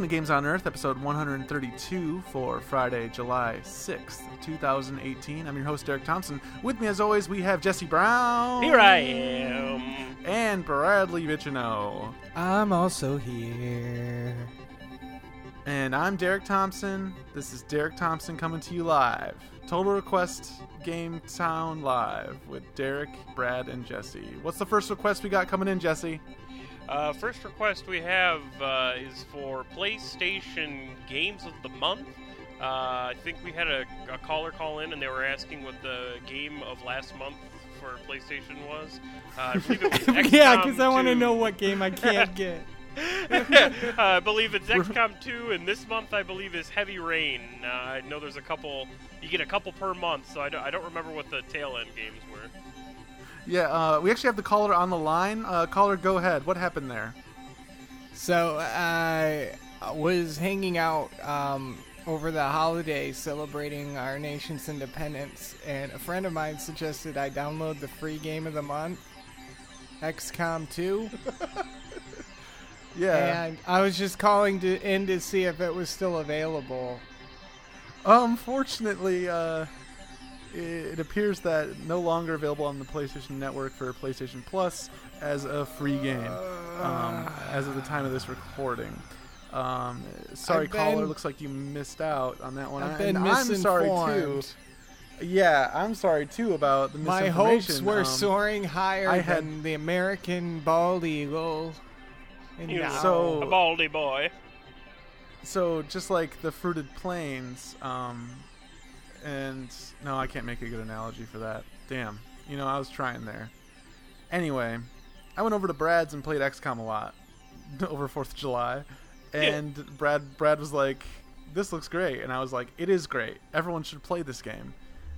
Welcome to Games on Earth, episode 132 for Friday, July 6th, 2018. I'm your host, Derek Thompson. With me, as always, we have Jesse Brown. Here I am. And Bradley Vichino. I'm also here. And I'm Derek Thompson. This is Derek Thompson coming to you live. Total Request Game Town Live with Derek, Brad, and Jesse. What's the first request we got coming in, Jesse? Uh, first request we have uh, is for PlayStation Games of the Month. Uh, I think we had a, a, caller call in and they were asking what the game of last month for PlayStation was. Uh, I believe it was yeah, because I want to know what game I can't get. uh, I believe it's XCOM 2, and this month I believe is Heavy Rain. Uh, I know there's a couple, you get a couple per month, so I don't, I don't remember what the tail end games were. Yeah, uh, we actually have the caller on the line. Uh, caller, go ahead. What happened there? So I was hanging out um, over the holidays celebrating our nation's independence, and a friend of mine suggested I download the free game of the month, XCOM 2. yeah. And I was just calling to in to see if it was still available. Unfortunately, uh, it appears that no longer available on the PlayStation Network for PlayStation Plus as a free game um, as of the time of this recording. Um, sorry, I've caller. Looks like you missed out on that one. I've I- been and I'm sorry too. Yeah, I'm sorry too about the My hopes were Um, soaring higher I had- than the American bald eagle. And You now, So- a baldy boy. so just like the fruited plains, um, and no, I can't make a good analogy for that. Damn, you know, I was trying there. Anyway, I went over to Brad's and played XCOM a lot over Fourth of July, and Brad Brad was like, "This looks great," and I was like, "It is great. Everyone should play this game."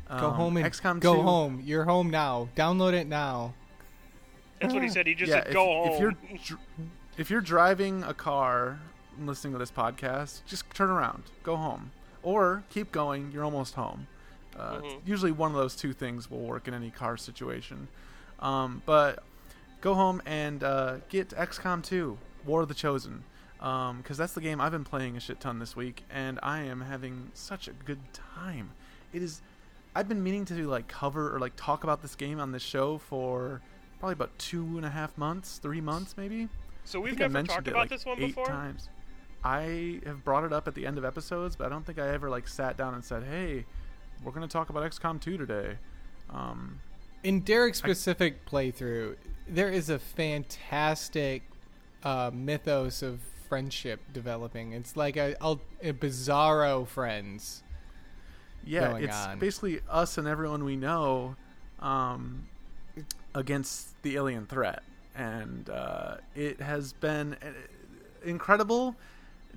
go Um, home and XCOM go 2 home. You're home now. Download it now. That's what he said. He just yeah, said if, go home. if you're dr- if you're driving a car and listening to this podcast, just turn around, go home, or keep going. You're almost home. Uh, Mhm. Usually, one of those two things will work in any car situation. Um, but go home and uh, get XCOM 2, War of the Chosen, because that's the game I've been playing a shit ton this week, and I am having such a good time. It is. I've been meaning to like cover or like talk about this game on this show for probably about two and a half months, three months maybe. so we've never mentioned talked it, about like, this one before. times. I have brought it up at the end of episodes, but I don't think I ever like sat down and said, "Hey, we're going to talk about XCOM 2 today." Um, In Derek's specific playthrough, there is a fantastic uh, mythos of friendship developing. It's like a, a, bizarro friends. yeah, it's on. basically us and everyone we know um, against the alien threat, and uh, it has been incredible,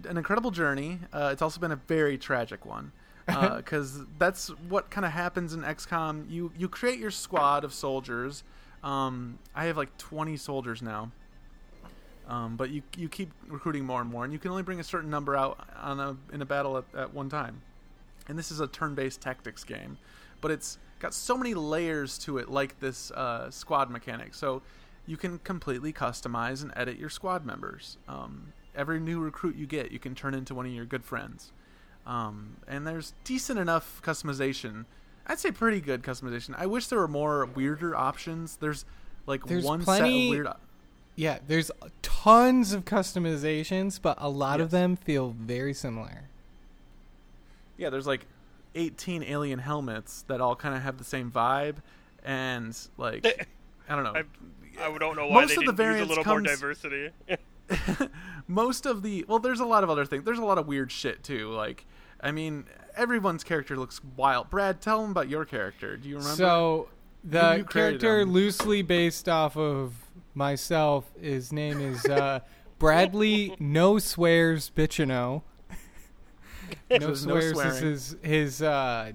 an incredible journey. Uh, it's also been a very tragic one. Because that's what kind of happens in XCOM. You you create your squad of soldiers. Um, I have like 20 soldiers now. Um, but you you keep recruiting more and more, and you can only bring a certain number out on a in a battle at, at one time. And this is a turn-based tactics game, but it's got so many layers to it, like this uh, squad mechanic. So you can completely customize and edit your squad members. Um, every new recruit you get, you can turn into one of your good friends. Um, and there's decent enough customization. I'd say pretty good customization. I wish there were more weirder options. There's like There's one plenty- set of weird. Yeah, there's tons of customizations, but a lot of them feel very similar. Yeah, there's like 18 alien helmets that all kind of have the same vibe, and like I don't know. I, I don't know why Most they of the didn't use a variants little more diversity. most of the well there's a lot of other things there's a lot of weird shit too like i mean everyone's character looks wild brad tell them about your character do you remember So the character him. loosely based off of myself, his name is uh, Bradley No Swears Bitchino. No There's no swears is his his uh,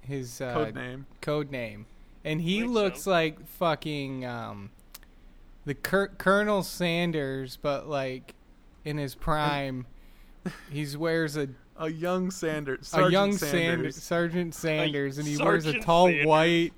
his uh, code name code name, and he Makes looks sense. like fucking um, the Cur- Colonel Sanders, but like in his prime. he wears a a young sanders a Sergeant young sanders, Sanders, Sergeant Sanders, and he wears a tall Sanders. white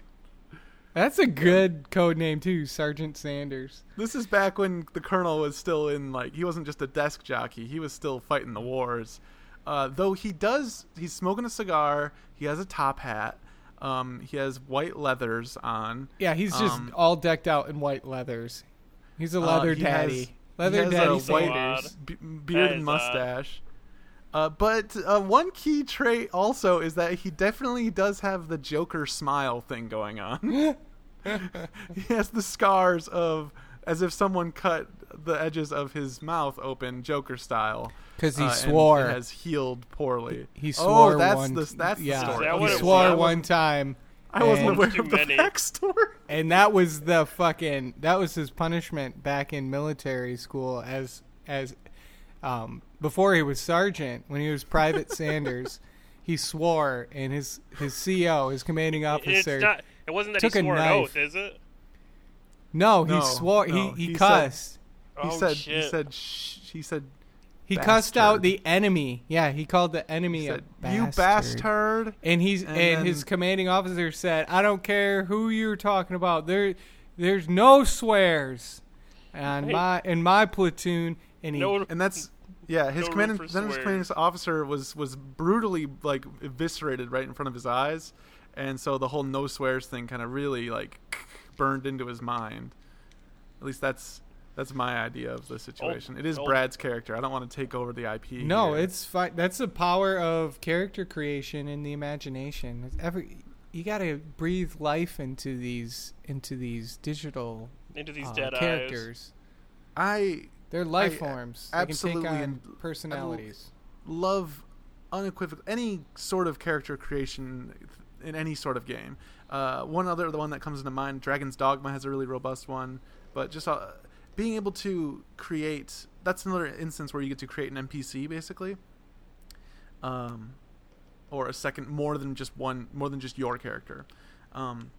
That's a good code name too, Sergeant Sanders. This is back when the colonel was still in like he wasn't just a desk jockey; he was still fighting the wars. Uh, though he does, he's smoking a cigar. He has a top hat. Um, he has white leathers on. Yeah, he's just Um, all decked out in white leathers. He's a Uh, leather he daddy. has- leather he has daddy a white beard and mustache. odd. Mustache. Uh, but uh, one key trait also is that he definitely does have the Joker smile thing going on. he has the scars of as if someone cut the edges of his mouth open, Joker style. Because he uh, swore. it has healed poorly. He swore oh, that's one. the that's yeah, the story. That he swore was? one time, I wasn't and- aware of the many. backstory. and that was the fucking that was his punishment back in military school as as um before he was sergeant when he was Private Sanders. He swore, and his his CO, his commanding officer, not. It wasn't that took he a swore an knife. oath, is it? no, he No, swore. no, he he, he said- cussed. He oh said shit! he said shh, he said He cussed out the enemy. Yeah, he called the enemy he a said you bastard. bastard. And he's and, And his commanding officer said, "I don't care who you're talking about. There, there's no swears, on Hey. my in my platoon." And he no, and that's yeah his No commanding room for then his commanding officer was was brutally like eviscerated right in front of his eyes and so the whole no swears thing kind of really like burned into his mind at least that's that's my idea of the situation it is old- brad's character i don't want to take over the ip no, here. it's fine. That's the power of character creation and the imagination. It's every you got to breathe life into these into these digital into these uh, dead eyes. characters. i They're life I- forms. absolutely they can take on and- personalities. love unequivocal any sort of character creation in any sort of game. Uh, one other, the one that comes into mind, Dragon's Dogma has a really robust one, but just uh, being able to create that's another instance where you get to create an NPC basically, um, or a second more than just one, more than just your character. Um,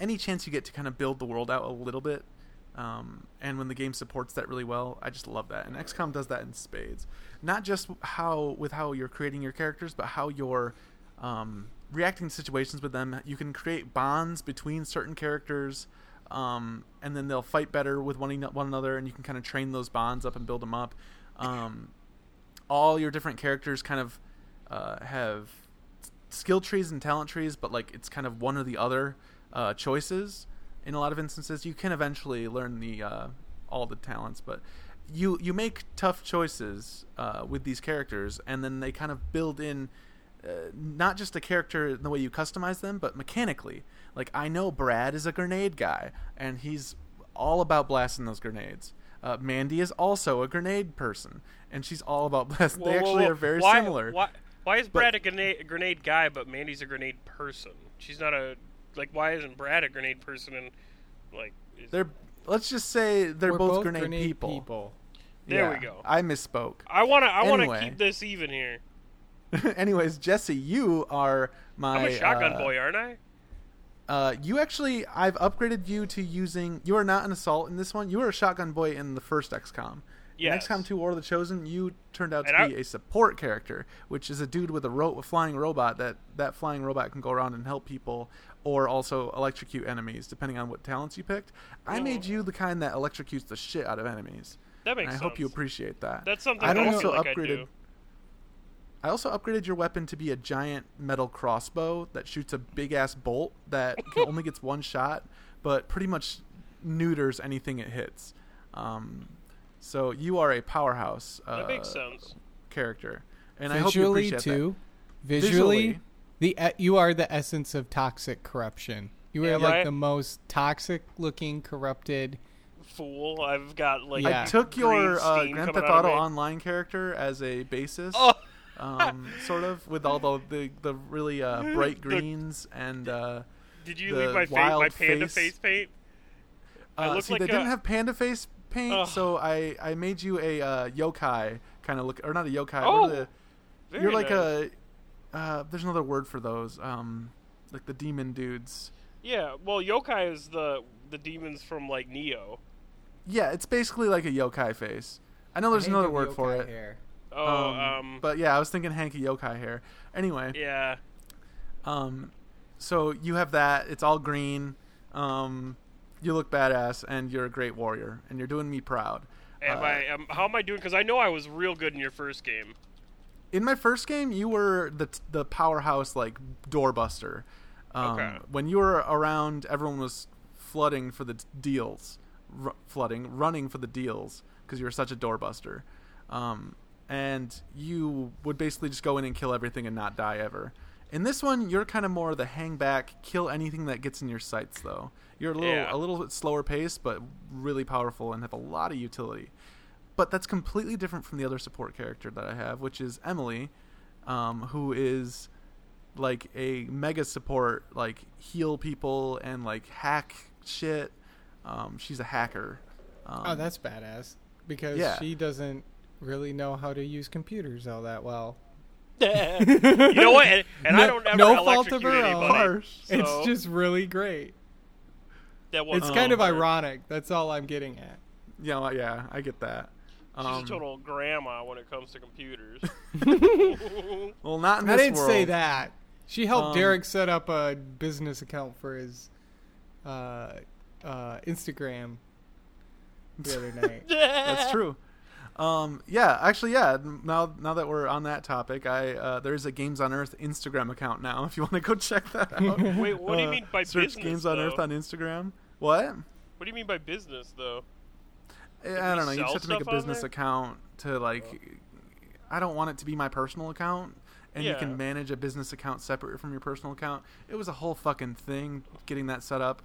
any chance you get to kind of build the world out a little bit um, and when the game supports that really well, I just love that. And XCOM does that in spades. Not just how with how you're creating your characters, but how you're um, reacting to situations with them. You can create bonds between certain characters, um, and then they'll fight better with one, one another, and you can kind of train those bonds up and build them up. Um, all your different characters kind of uh, have skill trees and talent trees, but like it's kind of one or the other uh, choices. In a lot of instances, you can eventually learn the uh, all the talents, but you you make tough choices uh, with these characters, and then they kind of build in uh, not just a character in the way you customize them, but mechanically. Like I know Brad is a grenade guy, and he's all about blasting those grenades. Uh, Mandy is also a grenade person, and she's all about blasting. Whoa, they actually whoa. are very why, similar. Why, why is But- Brad a grenade, a grenade guy, but Mandy's a grenade person? She's not a like. Why isn't Brad a grenade person? And like, is- They're let's just say they're We're both, grenade, people. There we go. I misspoke. I wanna, I wanna keep this even here. Anyways, Jesse, you are my. I'm a shotgun uh, boy, aren't I? Uh, you actually, I've upgraded you to using. You are not an assault in this one. You were a shotgun boy in the first XCOM. Yes. In XCOM 2 War of the Chosen, you turned out to And be a support character, which is a dude with a, ro- a flying robot. That that flying robot can go around and help people, or also electrocute enemies, depending on what talents you picked. I Mhm. made you the kind that electrocutes the shit out of enemies. That And makes I sense. hope you appreciate that. That's something I I, don't feel also like I upgraded- do. I also upgraded your weapon to be a giant metal crossbow that shoots a big ass bolt that only gets one shot, but pretty much neuters anything it hits. Um, so you are a powerhouse. Uh, That makes sense. Character, and I hope you Visually appreciate too. that. Visually, the e- you are the essence of toxic corruption. You are Yeah, like right. the most toxic looking, corrupted. Fool, I've got like. Yeah. I took your uh, steam Grand Theft Auto. Online character as a basis. Oh, um, sort of with all the the, the really uh, bright The- greens and uh, did you the leave my face, my panda face. face paint? I Uh, look see, like they a- didn't have panda face paint, Ugh. so I I made you a uh, yokai kind of look, or not a yokai. Oh, the, you're like nice. a. Uh, there's another word for those. Um, like the demon dudes. Yeah, well, yokai is the the demons from like Nioh. Yeah, it's basically like a yokai face. I know there's Hank another word for it. hair. Oh, um, but yeah, I was thinking hanky yokai hair. Anyway, yeah. um, so you have that. It's all green. Um, you look badass, and you're a great warrior, and you're doing me proud. Am Uh, I? Am, how am I doing? Because I know I was real good in your first game. In my first game, you were the the powerhouse like doorbuster. Um, Okay. When you were around, everyone was flooding for the deals, r- flooding, running for the deals because you were such a doorbuster. Um, and you would basically just go in and kill everything and not die ever. In this one, you're kind of more the hang back, kill anything that gets in your sights. Though you're a little Yeah. a little bit slower pace, but really powerful and have a lot of utility but that's completely different from the other support character that I have, which is Emily, um, who is like a mega support, like heal people and like hack shit. Um, she's a hacker. Um, Oh, that's badass. Because Yeah. she doesn't really know how to use computers all that well. you know what? And, and I No- don't ever no fault of her own. anybody. harsh. So It's just really great. that was It's kind of hard. ironic. That's all I'm getting at. Yeah, well, yeah, I get that. She's Um, a total grandma when it comes to computers. well, not in I this didn't world. say that. She helped Um, Derek set up a business account for his uh, uh, Instagram the other night. That's true. Um, yeah, actually, yeah. Now, now that we're on that topic, I uh, there's a Games on Earth Instagram account now. If you want to go check that out. Wait, what do you Uh, mean by search business? Games on? Earth on Instagram. What? What do you mean by business, though? I don't know. You just have to make a business account to like. I don't want it to be my personal account, and you can manage a business account separate from your personal account. It was a whole fucking thing getting that set up.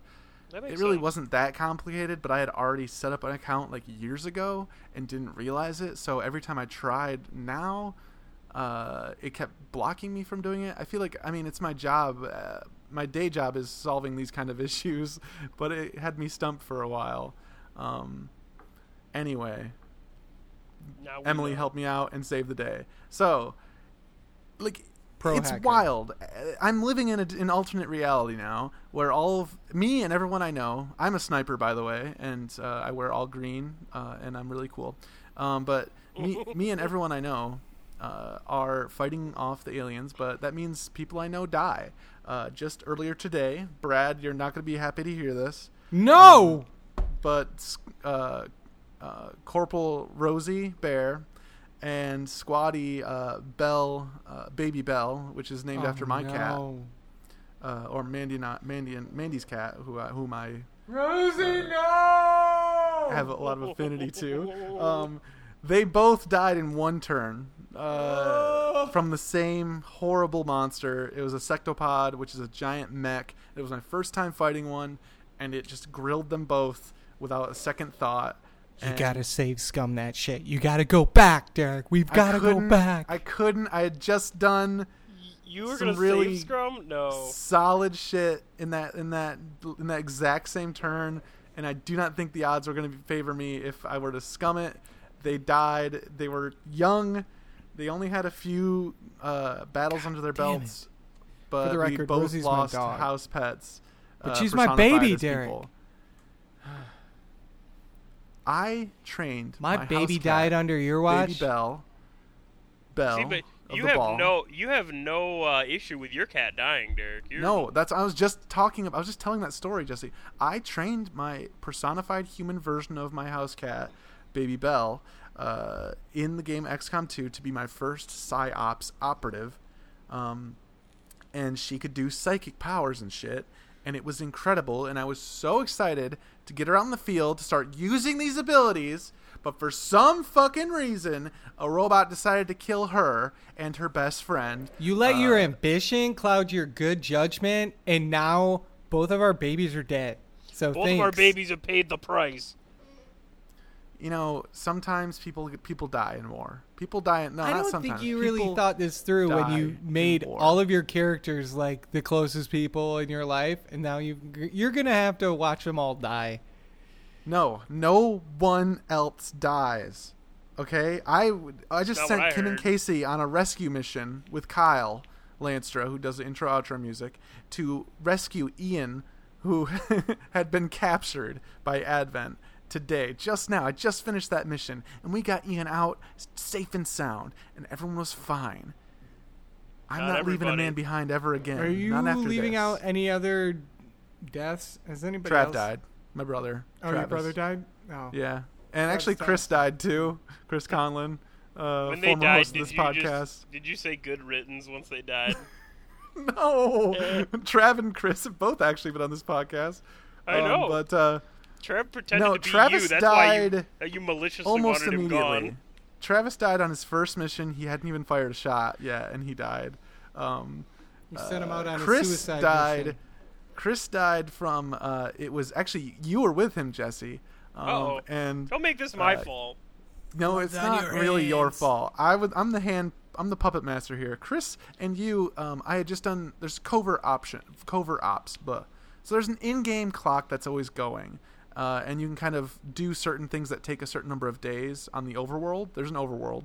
That It really sense. wasn't that complicated, but I had already set up an account like years ago and didn't realize it. So every time I tried now, uh, it kept blocking me from doing it. I feel like, I mean, it's my job. Uh, my day job is solving these kind of issues, but it had me stumped for a while. Um, anyway, Now Emily know. helped me out and saved the day. So, like, Pro it's hacker. wild. Uh, I'm living in a, an alternate reality now, where all of me and everyone I know. I'm a sniper, by the way, and uh, I wear all green, uh, and I'm really cool. Um, but me, me and everyone I know uh, are fighting off the aliens. But that means people I know die. Uh, just earlier today, Brad, you're not going to be happy to hear this No! but uh, uh, Corporal Rosie Bear and Squatty uh, Bell, uh, Baby Bell, which is named Oh, after my cat, no. uh, or Mandy, not Mandy, and Mandy's cat, who I, whom I Rosie, no! have a lot of affinity to. Um, they both died in one turn uh, from the same horrible monster. It was a sectopod, which is a giant mech. It was my first time fighting one, and it just grilled them both without a second thought. You And gotta save scum that shit. You gotta go back, Derek. We've gotta go back. I couldn't. I had just done You were some gonna really save scum? No. solid shit in that in that in that exact same turn, and I do not think the odds were going to favor me if I were to scum it. They died. They were young. They only had a few uh, battles under their damn it. belts, but the we record, both Rosie's lost house pets. But uh, she's my personified baby, Derek. people. I trained My, my, baby house cat, died under your watch. Baby Bell. Bell. See, but of you the have ball. no you have no uh, issue with your cat dying, Derek. You're, No, that's I was just talking about. I was just telling that story, Jesse. I trained my personified human version of my house cat, Baby Bell, uh, in the game XCOM 2 to be my first psyops operative, um, and she could do psychic powers and shit, and it was incredible. And I was so excited to get her out in the field to start using these abilities. But for some fucking reason, a robot decided to kill her and her best friend. You let your Uh, ambition cloud your good judgment, and now both of our babies are dead. So Both of our babies have paid the price. you know, sometimes people people die in war. People die in no, I don't sometimes. think you really thought this through when you made all of your characters like the closest people in your life, and now you you're gonna have to watch them all die. No, no one else dies. Okay, I I just Not sent what I Kim and. Casey on a rescue mission with Kyle Landstra, who does the intro outro music, to rescue Ian, who had been captured by Advent today. Just now, I just finished that mission, and we got Ian out safe and sound, and everyone was fine. I'm Not not, leaving a man behind ever again. Are you not after leaving this. out any other deaths. Has anybody Trav else? died. My brother. Oh, your brother died. Oh, Yeah, and Travis actually. Chris died too. Chris Conlon, uh, when they former died, host of did this you podcast. just did you say good riddance once they died? No, Trav and Chris have both actually been on this podcast. I Um, know. but uh, Trav pretended No, to be Travis you. That's why you, died uh, you maliciously almost wanted him immediately. gone. Travis died on his first mission. He hadn't even fired a shot yet, and he died. Um, You sent him out on Chris a suicide died. mission. Chris died from. Uh, it was actually you were with him, Jesse. Um, Uh-oh. and Don't make this my Uh, fault. no, it's not your really your fault. I would. I'm the hand. I'm the puppet master here. Chris and you. Um, I had just done. There's covert option. Covert ops. But so there's an in-game clock that's always going, uh, and you can kind of do certain things that take a certain number of days on the overworld. There's an overworld,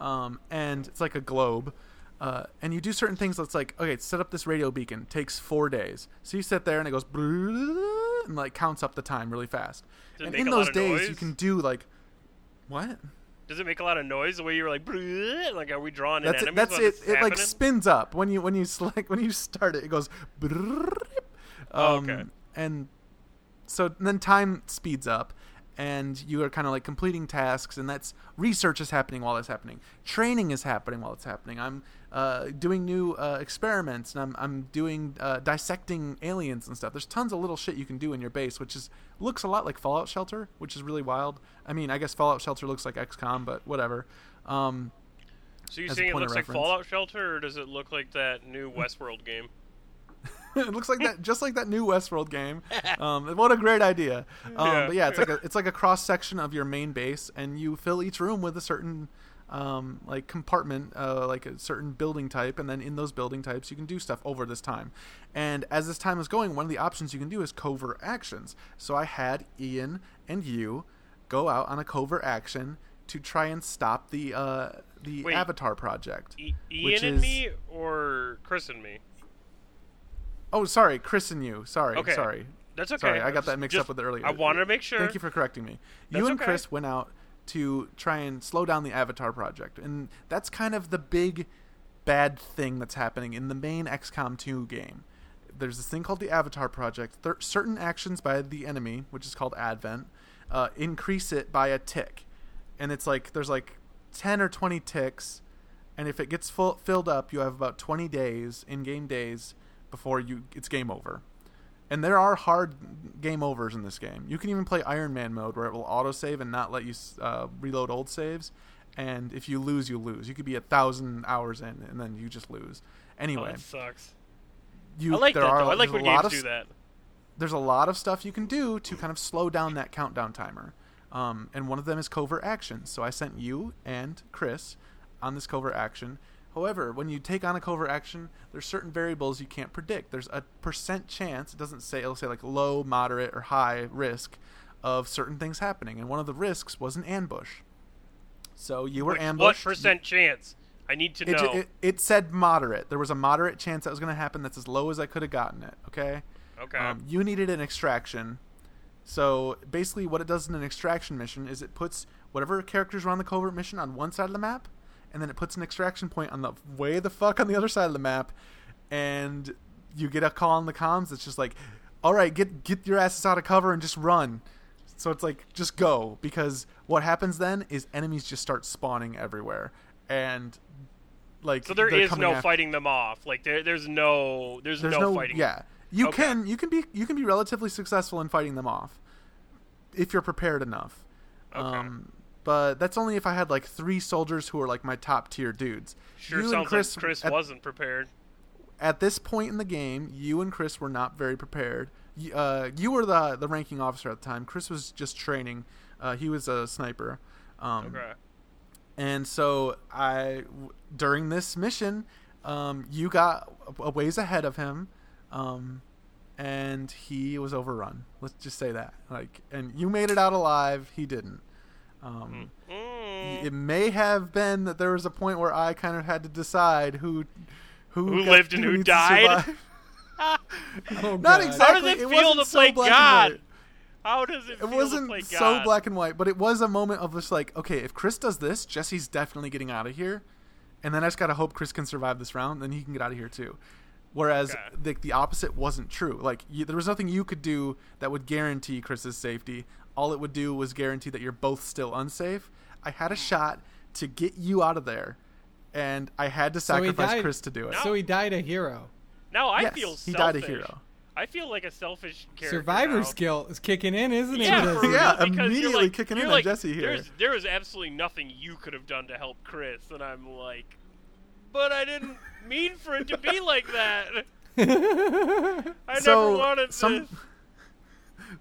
um, and it's like a globe. Uh, and you do certain things that's like okay set up this radio beacon takes four days so you sit there and it goes and like counts up the time really fast Does and in those days you can do like what Does it make a lot of noise the way you were like, like are we drawing in that's it, that's it it like spins up when you when you select when you start it it goes Oh, um, okay. and so then time speeds up and you are kind of like completing tasks and that's research is happening while it's happening. Training is happening while it's happening. I'm uh, doing new uh, experiments and i'm, I'm doing uh, dissecting aliens and stuff. There's tons of little shit you can do in your base which is looks a lot like fallout shelter which is really wild. I mean i guess fallout shelter looks like xcom but whatever. Um, So you're saying it looks like. Fallout Shelter, or does it look like that new Westworld game? it looks like that, just like that new Westworld game. Um, what a great idea! Um, Yeah. But yeah, it's like a it's like a cross section of your main base, and you fill each room with a certain um, like compartment, uh, like a certain building type, and then in those building types, you can do stuff over this time. And as this time is going, one of the options you can do is covert actions. So I had Ian and you go out on a covert action to try and stop the uh, the Wait. Avatar project. E- Which Ian and me, or Chris and me? Oh, sorry, Chris and you. Sorry, Okay. sorry. That's okay. Sorry, I got that mixed just- up with the earlier. I wanted to make sure. Thank you for correcting me. That's you and okay. Chris went out to try and slow down the Avatar project, and that's kind of the big bad thing that's happening in the main XCOM 2 game. There's this thing called the Avatar project. Cer certain actions by the enemy, which is called Advent, uh, increase it by a tick, and it's like there's like 10 or 20 ticks, and if it gets full, filled up, you have about 20 days in-game days before you it's game over. And there are hard game overs in this game. You can even play Iron Man mode where it will autosave and not let you uh, reload old saves. And if you lose, you lose. You could be a thousand hours in and then you just lose. Oh, Anyway, that sucks. you I like that are though. I like when a lot games of do that. there's a lot of stuff you can do to kind of slow down that countdown timer. Um, and one of them is covert actions. So I sent you and Chris on this covert action. However, when you take on a covert action, there's certain variables you can't predict. There's a percent chance, it doesn't say, it'll say like low, moderate, or high risk of certain things happening. And one of the risks was an ambush. So you were Which- ambushed. What percent chance? I need to It, know. it, it said moderate. There was a moderate chance that was going to happen that's as low as I could have gotten it. Okay? okay. Um, you needed an extraction. So basically, what it does in an extraction mission is it puts whatever characters are on the covert mission on one side of the map, and then it puts an extraction point on the way the fuck on the other side of the map, and you get a call on the comms that's just like, "All right, get get your asses out of cover and just run." So it's like just go because what happens then is enemies just start spawning everywhere, and like so there is no after- fighting them off. Like there, there's no, there's, there's no, no, fighting. yeah you Okay. can you can be you can be relatively successful in fighting them off if you're prepared enough Okay. um but that's only if i had like three soldiers who are like my top tier dudes Sure you and sounds chris, like Chris at, wasn't prepared. at this point in the game you and chris were not very prepared you, uh, you were the the ranking officer at the time chris was just training uh, he was a sniper um, Okay. and so I, w- during this mission, um, you got a a ways ahead of him, um, and he was overrun. Let's just say that. Like, and you made it out alive. He didn't. Um, Mm. It may have been that there was a point where I kind of had to decide who, who, Who got- lived and who died? Oh, Not exactly. How does it, it feel wasn't to so play black God? How does it, It feel to wasn't play so God? black and white, but it was a moment of just like, okay, if Chris does this, Jesse's definitely getting out of here, and then I just gotta hope Chris can survive this round, then he can get out of here too. Whereas Okay. the, the opposite wasn't true. Like you, there was nothing you could do that would guarantee Chris's safety. All it would do was guarantee that you're both still unsafe. I had a hmm. shot to get you out of there, and I had to So sacrifice died- Chris to do it. So he died a hero. Now I Yes, feel he died a hero. I feel like a selfish character. Survivor now. skill is kicking in, isn't it? Yeah, Jesse? for Yeah, because immediately like- kicking you're in on like, Jesse here. There's, there was absolutely nothing you could have done to help Chris, and I'm like, but I didn't mean for it to be like that. I so never wanted some this.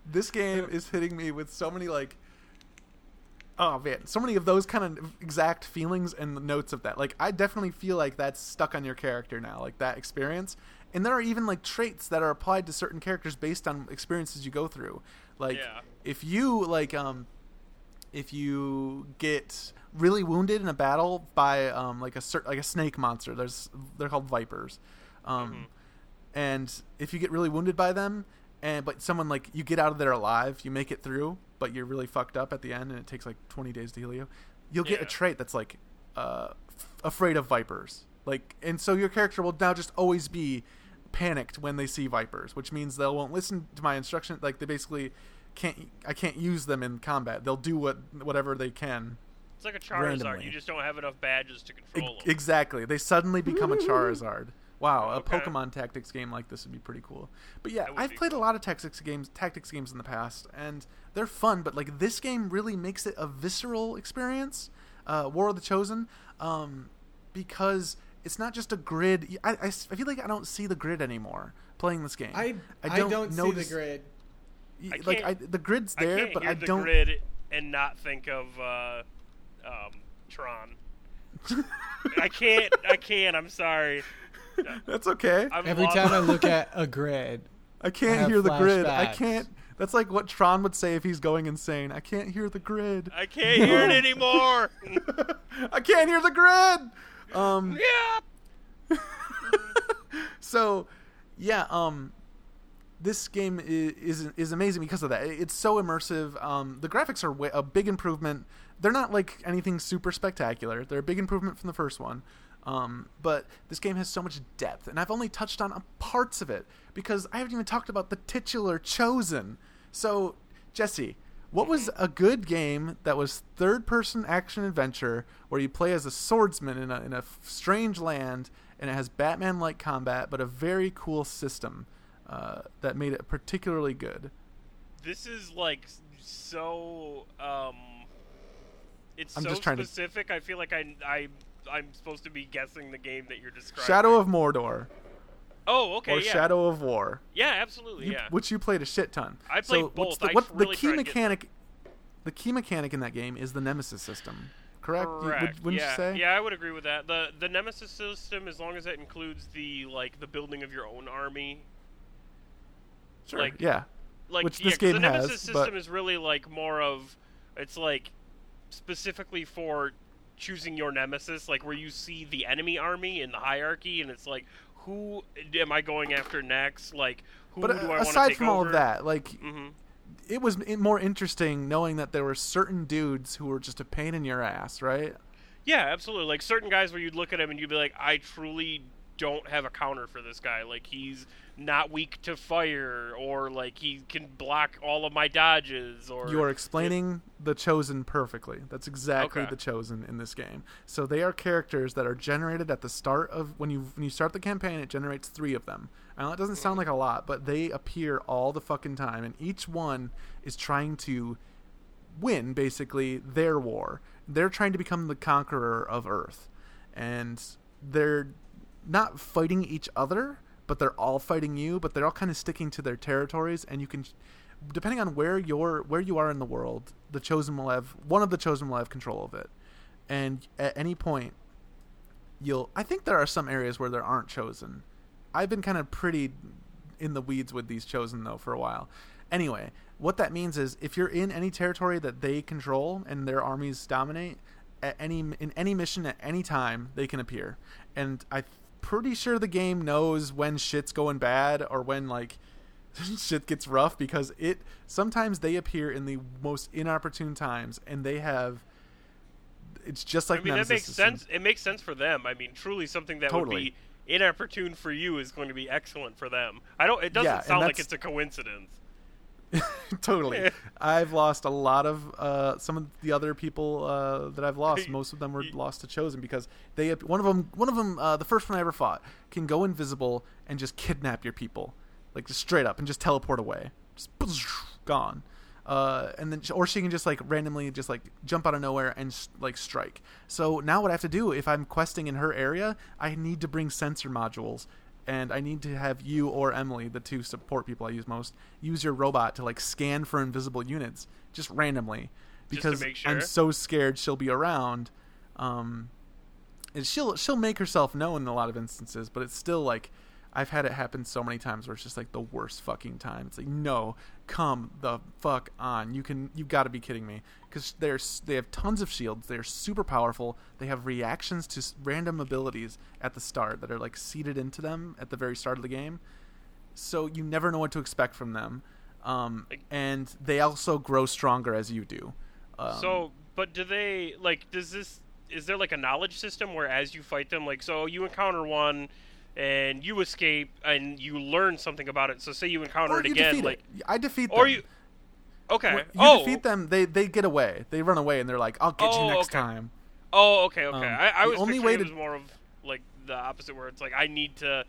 this game is hitting me with so many like oh man so many of those kind of exact feelings and notes of that like i definitely feel like that's stuck on your character now like that experience and there are even like traits that are applied to certain characters based on experiences you go through like Yeah. if you like um if you get really wounded in a battle by um like a like a snake monster. There's they're called vipers. Um and if you get really wounded by them and but someone like you get out of there alive you make it through but you're really fucked up at the end and it takes like 20 days to heal you you'll get a trait that's like uh f- afraid of vipers. Like and so your character will now just always be panicked when they see vipers which means they won't listen to my instruction like they basically can't i can't use them in combat they'll do what whatever they can It's like a Charizard. randomly. You just don't have enough badges to E- control them. exactly. They suddenly become a Charizard. Wow, a Pokemon tactics game like this would be pretty cool. But yeah, I've played cool. a lot of tactics games, tactics games in the past, and they're fun. But like this game really makes it a visceral experience. Uh, War of the Chosen, um, because it's not just a grid. i i feel like I don't see the grid anymore playing this game. I, I I don't don't, notice- see the grid. Y- I like I, the grid's I there, can't but hear I the don't. grid and not think of uh, um, Tron. I can't. I can't. I'm sorry. That's okay. I'm Every lost. time I look at a grid, I can't have hear the grid. I can't. That's like what Tron would say if he's going insane. I can't hear the grid. I can't hear it anymore. I can't hear the grid. Um. yeah. So, yeah. Um. This game is, is is amazing because of that. It's so immersive. Um. The graphics are way, a big improvement. They're not like anything super spectacular. They're a big improvement from the first one. Um, but this game has so much depth, and I've only touched on parts of it because I haven't even talked about the titular chosen. So, Jesse, what was a good game that was third-person action adventure where you play as a swordsman in a in a strange land, and it has Batman-like combat, but a very cool system uh, that made it particularly good. This is like so. Um, it's I'm so just trying to- specific. I feel like I I I'm supposed to be guessing the game that you're describing. Shadow of Mordor Oh, okay. or yeah. Shadow of War, Yeah, absolutely. you- yeah. which you played a shit ton. I so played what's both. the, I what, really the key to mechanic? The key mechanic in that game is the Nemesis system, correct? You- would- Correct. wouldn't yeah. you say? Yeah, I would agree with that. the The Nemesis system, as long as it includes the like the building of your own army, Sure. like- yeah. like Which yeah, this game the Nemesis system but- is really like more of it's like specifically for choosing your nemesis, like where you see the enemy army in the hierarchy, and it's like who am I going after next? Like who But do I uh, want to aside take from all of that, like hmm it was more interesting knowing that there were certain dudes who were just a pain in your ass, right? Yeah, absolutely. Like certain guys where you'd look at him and you'd be like, I truly don't have a counter for this guy. Like he's not weak to fire, or like he can block all of my dodges, or You are explaining the chosen perfectly. That's exactly Okay. the chosen in this game. So they are characters that are generated at the start of when you when you start the campaign. It generates three of them. I know it doesn't sound like a lot, but they appear all the fucking time, and each one is trying to win basically their war. They're trying to become the conqueror of Earth, and they're not fighting each other, but they're all fighting you. But they're all kind of sticking to their territories, and you can, depending on where you're where you are in the world, the chosen will have one of the chosen will have control of it, and at any point, you'll. I think there are some areas where there aren't chosen. I've been kind of pretty in the weeds with these chosen though for a while. Anyway, what that means is if you're in any territory that they control and their armies dominate, at any in any mission at any time they can appear. And I'm pretty sure the game knows when shit's going bad or when like shit gets rough because it sometimes they appear in the most inopportune times and they have it's just like I mean, that makes sense. It makes sense for them. I mean, truly something that Totally. would be inopportune for you is going to be excellent for them. I don't. It doesn't Yeah, sound like it's a coincidence. totally. I've lost a lot of uh, some of the other people uh, that I've lost. Most of them were lost to chosen because they one of them one of them uh, the first one I ever fought can go invisible and just kidnap your people like just straight up and just teleport away, just gone. Uh, and then or she can just like randomly just like jump out of nowhere and like strike. So now what I have to do if I'm questing in her area, I need to bring sensor modules and I need to have you or Emily, the two support people I use most, use your robot to like scan for invisible units just randomly Just because make sure? I'm so scared she'll be around. Um, and she'll she'll make herself known in a lot of instances, but it's still like I've had it happen so many times where it's just like the worst fucking time. It's like no, come the fuck on. You can you've got to be kidding me because they're they have tons of shields. They're super powerful. They have reactions to random abilities at the start that are like seeded into them at the very start of the game. So you never know what to expect from them. Um, and they also grow stronger as you do. Um, so, but do they like? Does this? Is there like a knowledge system where as you fight them, like so you encounter one, and you escape, and you learn something about it. So say you encounter or it you again, like it. I defeat or them. you. Okay. When you oh. defeat them, they they get away. They run away, and they're like, "I'll get Oh, you next okay. time." Oh, okay, okay. Um, I, I was only way it to- was more of like the opposite, where it's like I need to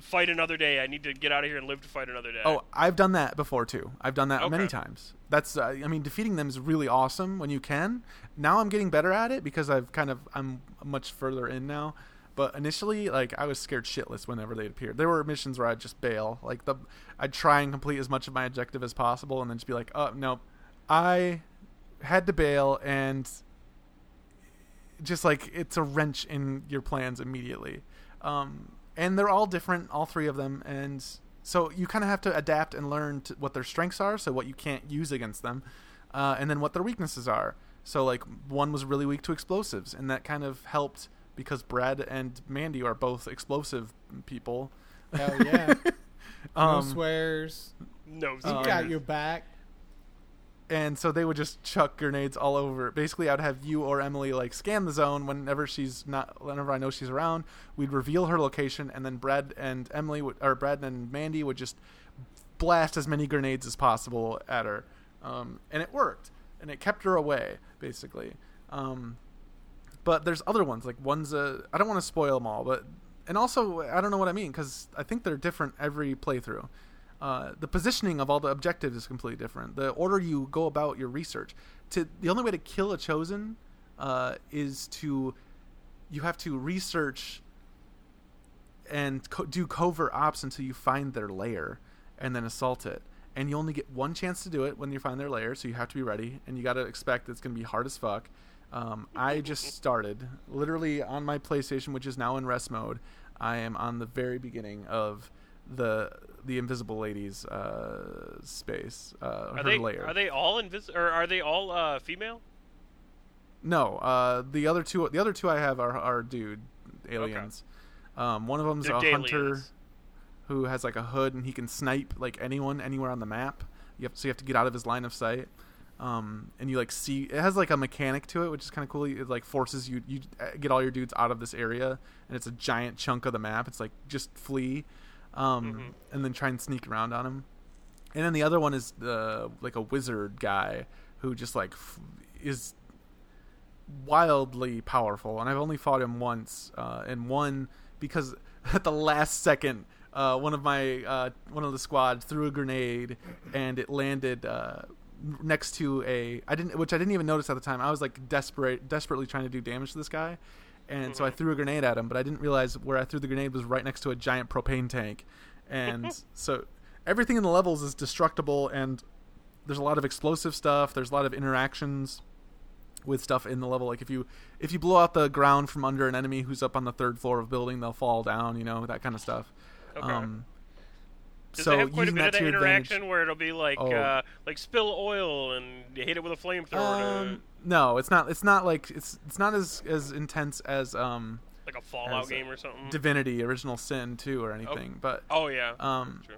fight another day. I need to get out of here and live to fight another day. Oh, I've done that before too. I've done that many times. That's uh, I mean, defeating them is really awesome when you can. Now I'm getting better at it because I've kind of I'm much further in now. But initially, like I was scared shitless whenever they appeared. There were missions where I'd just bail. Like the I'd try and complete as much of my objective as possible, and then just be like, "Oh no, I had to bail," and just like it's a wrench in your plans immediately. Um, and they're all different, all three of them, and so you kind of have to adapt and learn what their strengths are, so what you can't use against them, uh, and then what their weaknesses are. So like one was really weak to explosives, and that kind of helped because Brad and Mandy are both explosive people. Hell yeah. no Um, swears. no, We um, got your back. and so they would just chuck grenades all over. Basically, I'd have you or Emily like scan the zone whenever she's not, whenever I know she's around. We'd reveal her location, and then Brad and Emily would, or Brad and Mandy would just blast as many grenades as possible at her, um, and it worked, and it kept her away basically. Um, but there's other ones like one's I don't want to spoil them all, but and also I don't know what I mean because I think they're different every playthrough. Uh, the positioning of all the objectives is completely different. The order you go about your research. To the only way to kill a chosen uh, is to you have to research and co- do covert ops until you find their lair and then assault it. And you only get one chance to do it when you find their lair, so you have to be ready and you got to expect it's going to be hard as fuck. Um, I just started literally on my PlayStation, which is now in rest mode. I am on the very beginning of the the Invisible Lady's uh, space, uh, are her they lair. are they all invis or are they all uh, female? No, uh, the other two the other two I have are are dude aliens. Um, one of them's They're a hunter who has like a hood and he can snipe like anyone anywhere on the map. You have so you have to get out of his line of sight. Um, and you like see it has like a mechanic to it, which is kind of cool. It like forces you you uh, get all your dudes out of this area, and it's a giant chunk of the map. It's like just flee, um, Mhm. and then try and sneak around on him. And then the other one is the like a wizard guy who just like f- is wildly powerful, and I've only fought him once, uh, and one because at the last second, uh, one of my uh, one of the squad threw a grenade, and it landed uh, next to a I didn't which I didn't even notice at the time. I was like desperate, desperately trying to do damage to this guy, and so I Mhm. threw a grenade at him, but I didn't realize where I threw the grenade was right next to a giant propane tank, and so everything in the levels is destructible and there's a lot of explosive stuff there's a lot of interactions with stuff in the level like if you if you blow out the ground from under an enemy who's up on the third floor of a building they'll fall down you know that kind of stuff Okay. um Does so it have quite a bit of that to your advantage- interaction where it'll be like Oh. uh, like spill oil and you hit it with a flamethrower, um, no it's not it's not like it's it's not as as intense as um like a Fallout game or something. divinity original sin 2 or anything but oh yeah. um True.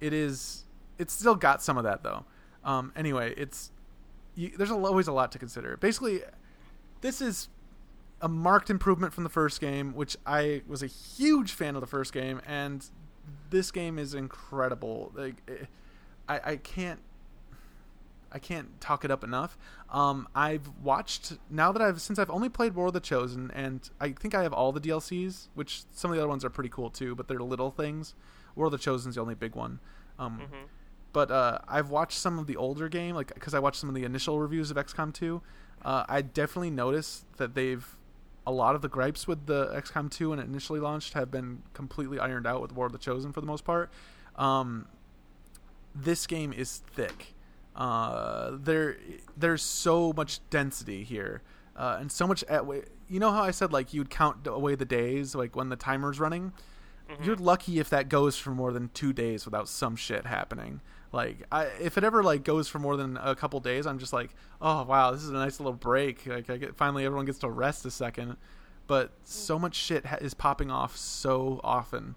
it is it's still got some of that though um anyway it's you, there's always a lot to consider basically this is a marked improvement from the first game, which I was a huge fan of the first game, and this game is incredible. Like, eh, I I can't I can't talk it up enough. Um, I've watched now that I've since I've only played War of the Chosen, and I think I have all the DLCs, which some of the other ones are pretty cool too, but they're little things. War of the Chosen's the only big one. Um, Mhm. But uh, I've watched some of the older game, like because I watched some of the initial reviews of XCOM 2. Uh, I definitely noticed that they've a lot of the gripes with the XCOM 2 when it initially launched have been completely ironed out with War of the Chosen for the most part. Um, this game is thick. Uh, there, there's so much density here, uh, and so much. At, you know how I said like you'd count away the days, like when the timer's running. You're lucky if that goes for more than two days without some shit happening. Like, I, if it ever like goes for more than a couple days, I'm just like, oh wow, this is a nice little break. Like, I get finally everyone gets to rest a second. But so much shit ha- is popping off so often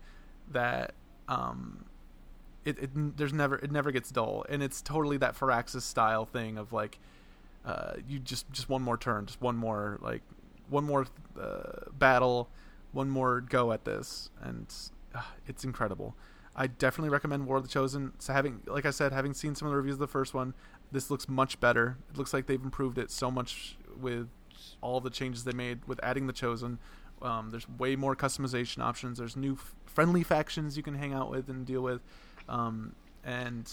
that um, it, it there's never it never gets dull, and it's totally that Firaxis style thing of like, uh, you just just one more turn, just one more like one more uh, battle, one more go at this, and uh, it's incredible. I definitely recommend War of the Chosen. So having, like I said, having seen some of the reviews of the first one, this looks much better. It looks like they've improved it so much with all the changes they made with adding the Chosen. Um, there's way more customization options. There's new f- friendly factions you can hang out with and deal with, um, and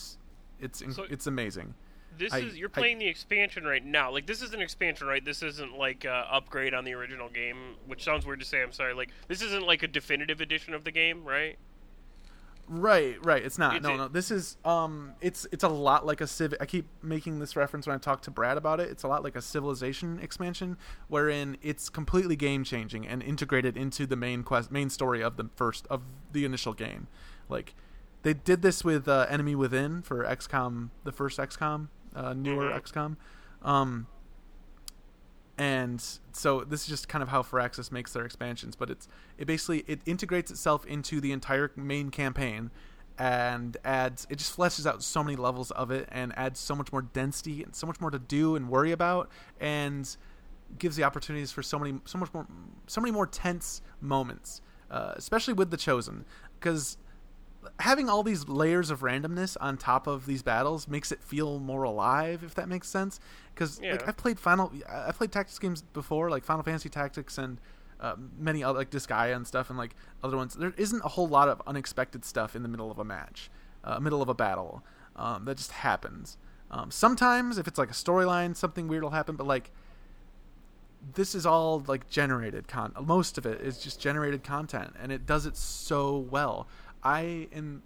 it's inc- So- it's amazing. This I- is you're I- playing the expansion right now. Like this is an expansion, right? This isn't like a upgrade on the original game, which sounds weird to say. I'm sorry. Like this isn't like a definitive edition of the game, right? Right, right. It's not. No, it- no. This is um it's it's a lot like a civ I keep making this reference when I talk to Brad about it. It's a lot like a civilization expansion wherein it's completely game changing and integrated into the main quest main story of the first of the initial game. Like they did this with uh, Enemy Within for XCOM, the first XCOM, uh, newer Mhm. XCOM. Um and so this is just kind of how Firaxis makes their expansions, but it's it basically it integrates itself into the entire main campaign and adds it just fleshes out so many levels of it and adds so much more density and so much more to do and worry about and gives the opportunities for so many so much more so many more tense moments, uh, especially with the chosen. Because having all these layers of randomness on top of these battles makes it feel more alive if that makes sense. Because like i've played final i've played tactics games before like final fantasy tactics and uh, many other like disgaea and stuff and like other ones. There isn't a whole lot of unexpected stuff in the middle of a match uh, middle of a battle um, that just happens. Um, sometimes if it's like a storyline something weird will happen but like this is all like generated con most of it is just generated content and it does it so well i am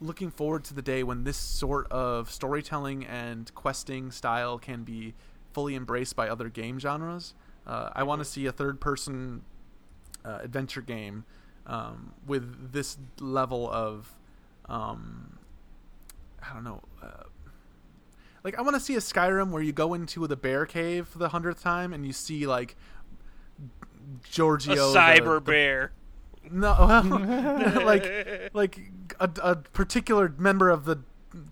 looking forward to the day when this sort of storytelling and questing style can be fully embraced by other game genres uh, i want to see a third person uh, adventure game um, with this level of um, i don't know uh, like I want to see a Skyrim where you go into the bear cave for the hundredth time and you see like Giorgio, a the- cyber the- bear. No, well, like like a, a particular member of the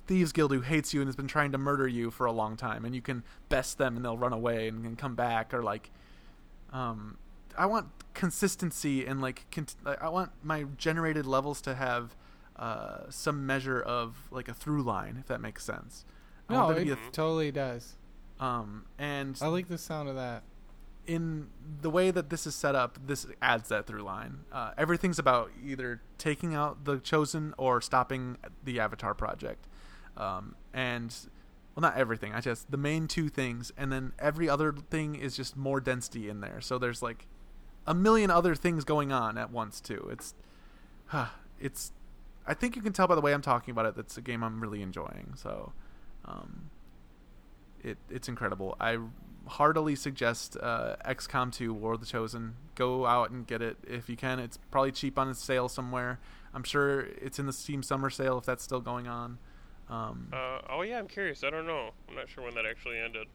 thieves guild who hates you and has been trying to murder you for a long time, and you can best them and they'll run away and, and come back, or like, um, I want consistency and like cont- I want my generated levels to have uh, some measure of like a through line, if that makes sense. I No, it th- totally does. um, and I like the sound of that. In the way that this is set up, this adds that through line. Uh, everything's about either taking out the chosen or stopping the Avatar project, um, and well, not everything. I just the main two things, and then every other thing is just more density in there. So there's like a million other things going on at once too. It's, it's. I think you can tell by the way I'm talking about it. That's a game I'm really enjoying. So, um, it it's incredible. I heartily suggest uh, XCOM 2 War of the Chosen. Go out and get it if you can. It's probably cheap on sale somewhere. I'm sure it's in the Steam Summer Sale if that's still going on. Um, Uh, oh yeah, I'm curious. I don't know. I'm not sure when that actually ended,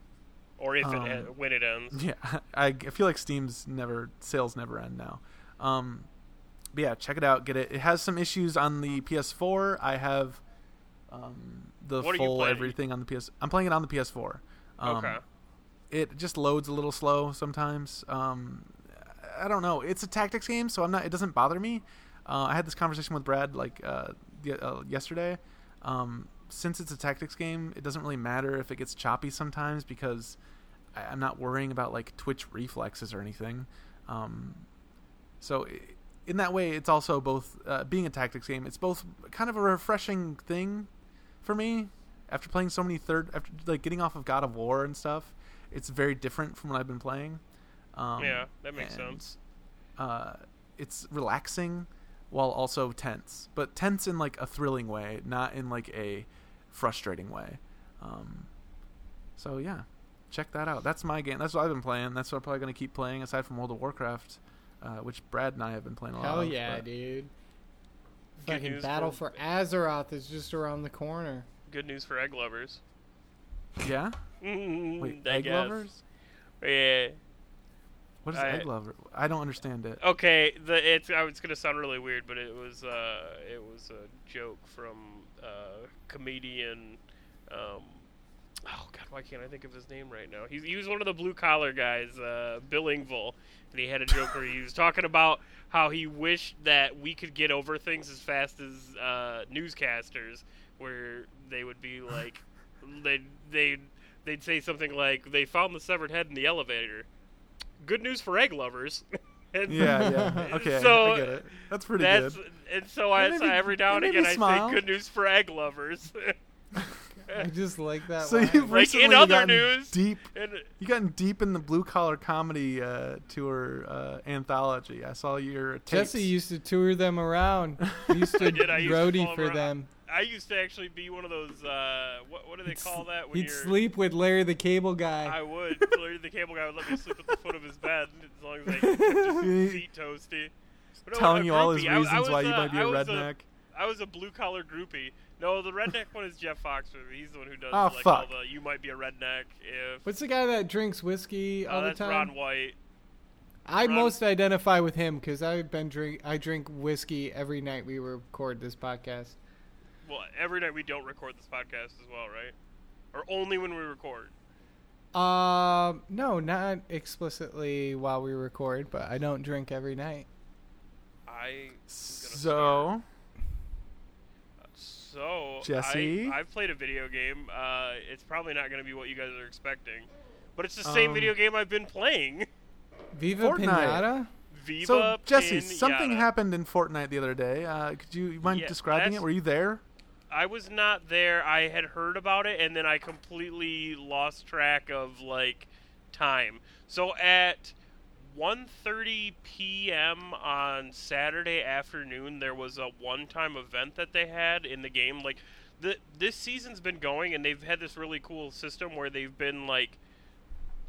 or if Um, it en- when it ends. yeah, I, I feel like Steam's never sales never end now. Um, but yeah, check it out. Get it. It has some issues on the PS4. I have um, the What full everything on the PS. I'm playing it on the PS4. Um, okay. It just loads a little slow sometimes. Um, I don't know. It's a tactics game, so I'm not. It doesn't bother me. Uh, I had this conversation with Brad like uh, uh, yesterday. Um, since it's a tactics game, it doesn't really matter if it gets choppy sometimes because I, am not worrying about like twitch reflexes or anything. Um, so in that way, it's also both uh, being a tactics game. It's both kind of a refreshing thing for me after playing so many third after like getting off of God of War and stuff. It's very different from what I've been playing. Um, yeah, that makes and, sense. Uh, it's relaxing while also tense, but tense in like a thrilling way, not in like a frustrating way. Um, so yeah, check that out. That's my game. That's what I've been playing. That's what I'm probably going to keep playing aside from World of Warcraft, uh, which Brad and I have been playing a lot. Hell of, yeah, but... dude! Fucking Battle for... for Azeroth is just around the corner. Good news for egg lovers. Yeah. Wait, egg guess. lovers? Yeah. What is I, egg lover? I don't understand it. Okay, the it's I was gonna sound really weird, but it was uh it was a joke from uh comedian um oh god why can't I think of his name right now? He's he was one of the blue collar guys, uh Bill Engvall, and he had a joke where he was talking about how he wished that we could get over things as fast as uh newscasters, where they would be like they they they'd say something like they found the severed head in the elevator good news for egg lovers. and yeah, yeah. Okay, so I get it. That's pretty that's, good. And so I, so every now and again I say good news for egg lovers. I just like that. So line. you've like recently in other gotten news, deep. you gotten deep in the blue collar comedy uh, tour uh, anthology. I saw your tapes. Jesse used to tour them around. He used to did, roadie for them. I used to actually be one of those. Uh, what, what do they call that? When he'd sleep with Larry the Cable Guy. I would. Larry the Cable Guy would let me sleep at the foot of his bed as long as I could just feet toasty. But Telling no, you all his reasons I, I why you might be a redneck. A, I was a blue collar groupie. No, the redneck one is Jeff Foxworthy. He's the one who does oh, like fuck. all the "you might be a redneck" if. What's the guy that drinks whiskey all uh, the time? Ron White. I Ron... most identify with him because I've been drink. I drink whiskey every night we record this podcast. Well, every night we don't record this podcast as well, right? Or only when we record? Um, no, not explicitly while we record, but I don't drink every night. I so. So Jesse, I, have played a video game. Uh, it's probably not going to be what you guys are expecting, but it's the same um, video game I've been playing. Viva Fortnite. Pinata. Viva so Jesse, Pinata. something happened in Fortnite the other day. Uh, could you, you mind yeah, describing it? Were you there? I was not there. I had heard about it, and then I completely lost track of like time. So at 1:30 p.m. on Saturday afternoon, there was a one-time event that they had in the game. Like the this season's been going, and they've had this really cool system where they've been like,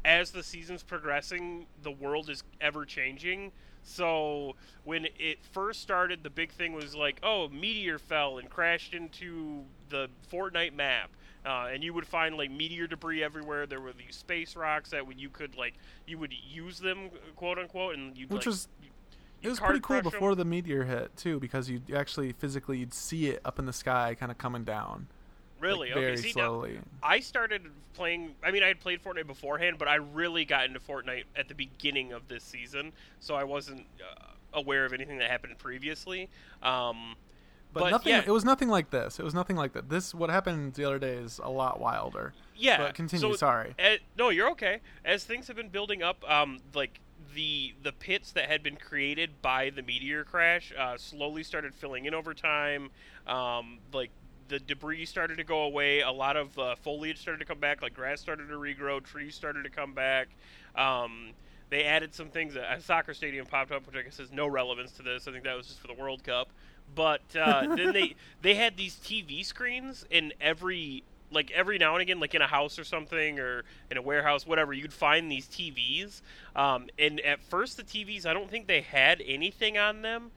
as the season's progressing, the world is ever changing. So when it first started, the big thing was like, oh, meteor fell and crashed into the Fortnite map. Uh, and you would find like meteor debris everywhere. There were these space rocks that when you could like you would use them, quote unquote, and you which like, was it was pretty cool before them. the meteor hit too, because you actually physically you'd see it up in the sky, kind of coming down. Really? Like, very okay. See, slowly. Now, I started playing. I mean, I had played Fortnite beforehand, but I really got into Fortnite at the beginning of this season, so I wasn't uh, aware of anything that happened previously. Um, but, but, nothing. Yeah. It was nothing like this. It was nothing like that. This what happened the other day is a lot wilder. Yeah. But continue. So, sorry. No, you're okay. As things have been building up, um, like the the pits that had been created by the meteor crash uh, slowly started filling in over time. Um, like the debris started to go away. A lot of uh, foliage started to come back, like grass started to regrow, trees started to come back. Um, they added some things. A soccer stadium popped up, which I guess has no relevance to this. I think that was just for the World Cup. But uh, then they they had these TV screens in every like every now and again, like in a house or something, or in a warehouse, whatever, you'd find these TVs. Um, and at first, the TVs, I don't think they had anything on them.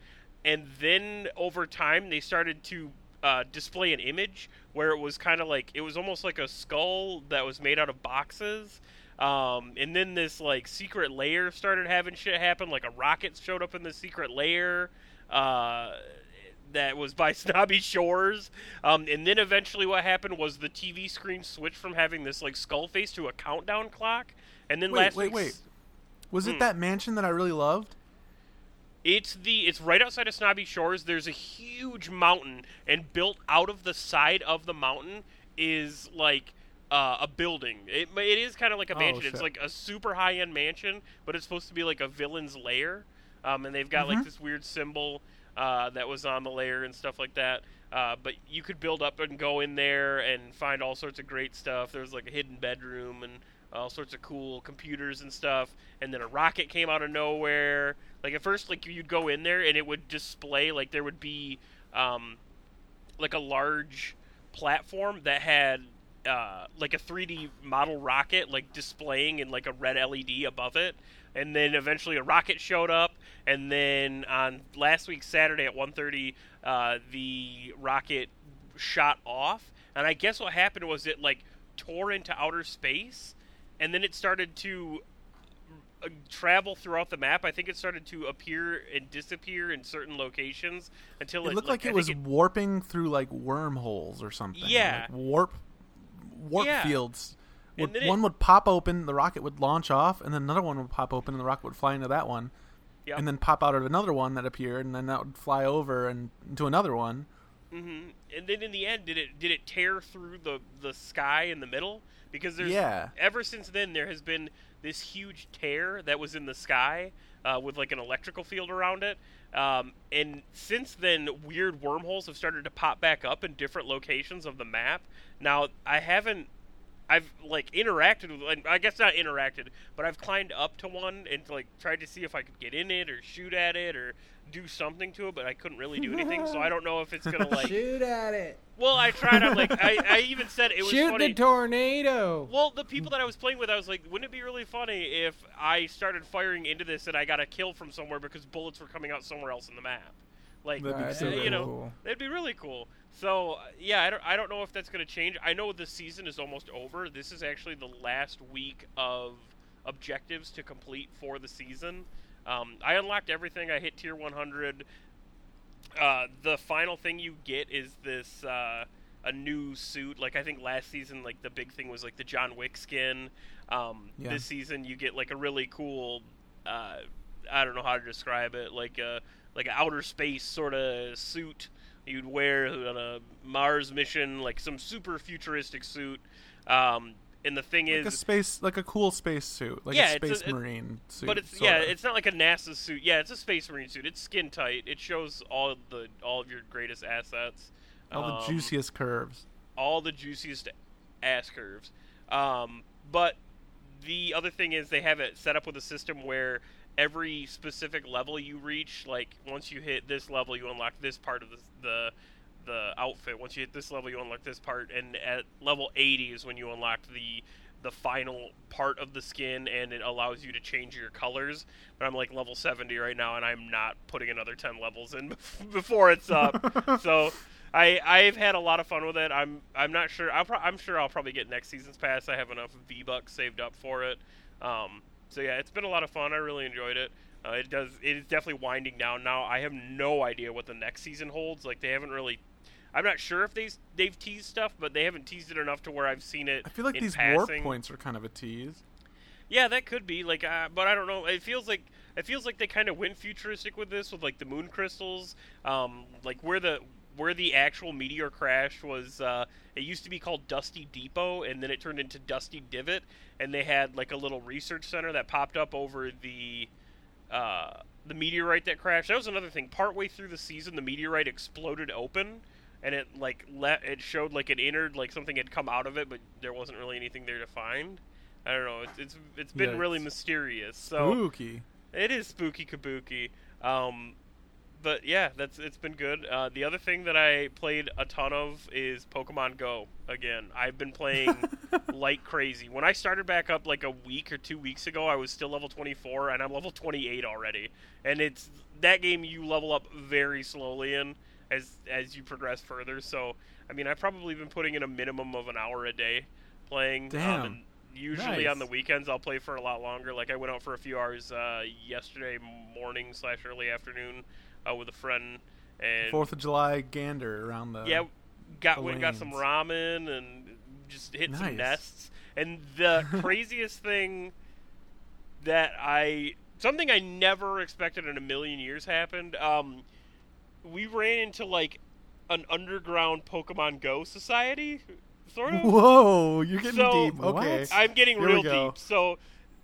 And then over time, they started to uh, display an image where it was kind of like it was almost like a skull that was made out of boxes. Um, and then this like secret layer started having shit happen. Like a rocket showed up in the secret layer. Uh, that was by Snobby Shores. Um, and then eventually, what happened was the TV screen switched from having this like skull face to a countdown clock. And then Wait, last wait, wait. Was Hmm. it that mansion that I really loved? It's the it's right outside of Snobby Shores. There's a huge mountain, and built out of the side of the mountain is like uh, a building. It it is kind of like a Oh, mansion. It's like a super high end mansion, but it's supposed to be like a villain's lair. Um, and they've got like Mhm. this weird symbol uh, that was on the lair and stuff like that. Uh, but you could build up and go in there and find all sorts of great stuff. There's like a hidden bedroom and all sorts of cool computers and stuff. And then a rocket came out of nowhere. Like at first, like you'd go in there and it would display like there would be um, like a large platform that had uh, like a 3D model rocket like displaying in like a red LED above it. And then eventually a rocket showed up, and then on last week Saturday at 1:30, uh, the rocket shot off. And I guess what happened was it like tore into outer space, and then it started to uh, travel throughout the map. I think it started to appear and disappear in certain locations until It it, looked like, I it was warping through like wormholes or something. Yeah. like warp warp Yeah. fields. Would, then it- one would pop open, the rocket would launch off, and then another one would pop open, and the rocket would fly into that one, Yep. and then pop out of another one that appeared, and then that would fly over and into another one. hmm And then in the end, did it did it tear through the the sky in the middle? Because there's Yeah. ever since then there has been this huge tear that was in the sky uh, with like an electrical field around it. Um, and since then, weird wormholes have started to pop back up in different locations of the map. Now, I haven't. I've like interacted with, I guess not interacted, but I've climbed up to one and like tried to see if I could get in it or shoot at it or do something to it, but I couldn't really do anything. so I don't know if it's gonna like. Shoot at it. Well, I tried. I'm like, I, I even said it was Shoot funny. the tornado. well, the people that I was playing with, I was like, wouldn't it be really funny if I started firing into this and I got a kill from somewhere because bullets were coming out somewhere else in the map? Like, That'd be That's so uh, you know, cool. that'd be really cool. So uh, yeah, I don't, I don't know if that's going to change. I know the season is almost over. This is actually the last week of objectives to complete for the season. Um, I unlocked everything. I hit tier 100. Uh, the final thing you get is this uh, a new suit. Like I think last season, like the big thing was like the John Wick skin. Um, Yeah. This season, you get like a really cool. Uh, I don't know how to describe it. Like a like an outer space sort of suit you'd wear on a Mars mission, like some super futuristic suit. Um, and the thing is Like a space, like a cool space suit, like Yeah, a it's a- space it- marine suit. but it's yeah, sorta. it's not like a NASA suit. Yeah, it's a Space Marine suit. It's skin tight. It shows all the all of your greatest assets. all the Um, juiciest curves. all the juiciest ass curves. Um, but the other thing is they have it set up with a system where every specific level you reach, like once you hit this level, you unlock this part of the the, the outfit. Once you hit this level, you unlock this part, and at level 80 is when you unlock the the final part of the skin and it allows you to change your colors but i'm like level 70 right now and i'm not putting another 10 levels in before it's up so I I've had a lot of fun with it. I'm I'm not sure. I'll pro- I'm sure I'll probably get next season's pass. I have enough V bucks saved up for it. Um, so yeah, it's been a lot of fun. I really enjoyed it. Uh, it does. It is definitely winding down now. I have no idea what the next season holds. Like they haven't really. I'm not sure if they they've teased stuff, but they haven't teased it enough to where I've seen it. I feel like these passing. warp points are kind of a tease. Yeah, that could be like, uh, but I don't know. It feels like it feels like they kind of went futuristic with this, with like the moon crystals, um, like where the where the actual meteor crash was. Uh, it used to be called Dusty Depot, and then it turned into Dusty Divot, and they had like a little research center that popped up over the uh, the meteorite that crashed. That was another thing. Partway through the season, the meteorite exploded open, and it like let it showed like an innard, like something had come out of it, but there wasn't really anything there to find. I don't know. It's it's, it's been really Yikes. mysterious. So Spooky. it is spooky kabuki. Um, but yeah, that's it's been good. Uh, the other thing that I played a ton of is Pokemon Go. Again, I've been playing like crazy. When I started back up like a week or two weeks ago, I was still level 24, and I'm level 28 already. And it's that game you level up very slowly in as as you progress further. So I mean, I've probably been putting in a minimum of an hour a day playing. Um, Damn. and usually on the weekends I'll play for a lot longer. Like I went out for a few hours uh, yesterday morning slash early afternoon uh, with a friend, and Fourth of July gander around the yeah, got the went got some ramen and just hit some nests. And the craziest thing that I something I never expected in a million years happened. Um, we ran into like an underground Pokemon Go society, sort of. Whoa, you're getting So- deep. Okay. What? I'm getting Here real deep. So,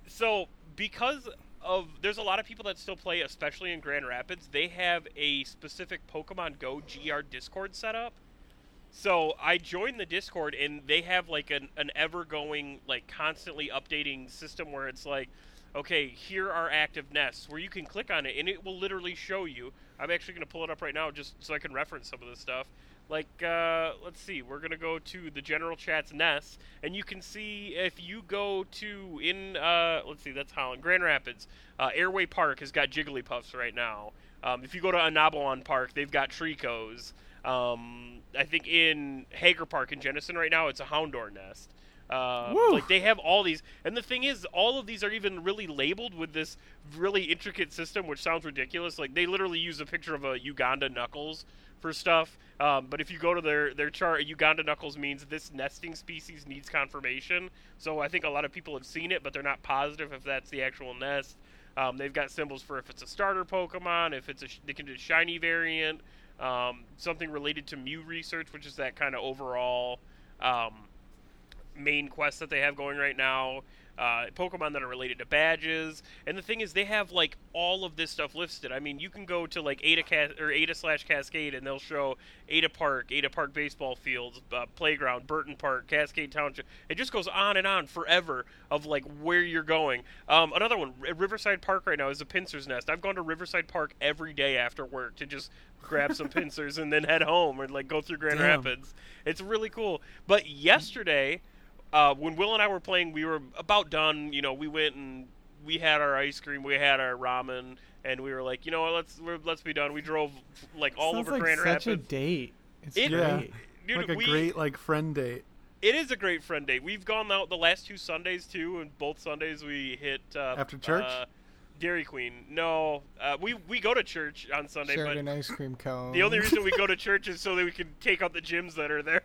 so because of there's a lot of people that still play, especially in Grand Rapids. They have a specific Pokemon Go GR Discord set up. So I joined the Discord, and they have like an, an ever going, like constantly updating system where it's like, okay, here are active nests where you can click on it, and it will literally show you. I'm actually going to pull it up right now just so I can reference some of this stuff. Like, uh, let's see, we're going to go to the general chat's nests, and you can see if you go to in, uh, let's see, that's Holland, Grand Rapids. Uh, Airway Park has got Jigglypuffs right now. Um, if you go to Anabalon Park, they've got Tricos. Um, I think in Hager Park in Jenison right now, it's a Houndour nest. Uh, like they have all these, and the thing is, all of these are even really labeled with this really intricate system, which sounds ridiculous. Like they literally use a picture of a Uganda knuckles for stuff. Um, but if you go to their their chart, Uganda knuckles means this nesting species needs confirmation. So I think a lot of people have seen it, but they're not positive if that's the actual nest. Um, they've got symbols for if it's a starter Pokemon, if it's a they can do a shiny variant, um, something related to Mew research, which is that kind of overall um, main quests that they have going right now. Uh, Pokemon that are related to badges, and the thing is, they have like all of this stuff listed. I mean, you can go to like Ada Cas- or Ada slash Cascade, and they'll show Ada Park, Ada Park baseball fields, uh, playground, Burton Park, Cascade Township. It just goes on and on forever of like where you're going. Um, another one, Riverside Park right now is a Pinsir's nest. I've gone to Riverside Park every day after work to just grab some Pinsirs and then head home or like go through Grand Damn. Rapids. It's really cool. But yesterday, uh, when Will and I were playing, we were about done. You know, we went and we had our ice cream, we had our ramen, and we were like, you know what, let's we're, let's be done. We drove like all Sounds over like Grand Rapids. such a date. It's It- Yeah. great. Dude, like a we, great like friend date. It is a great friend date. We've gone out the last two Sundays too, and both Sundays we hit uh, After church? Uh, Dairy Queen. No, uh, we we go to church on Sunday, Shared but an ice cream cone. the only reason we go to church is so that we can take out the gyms that are there.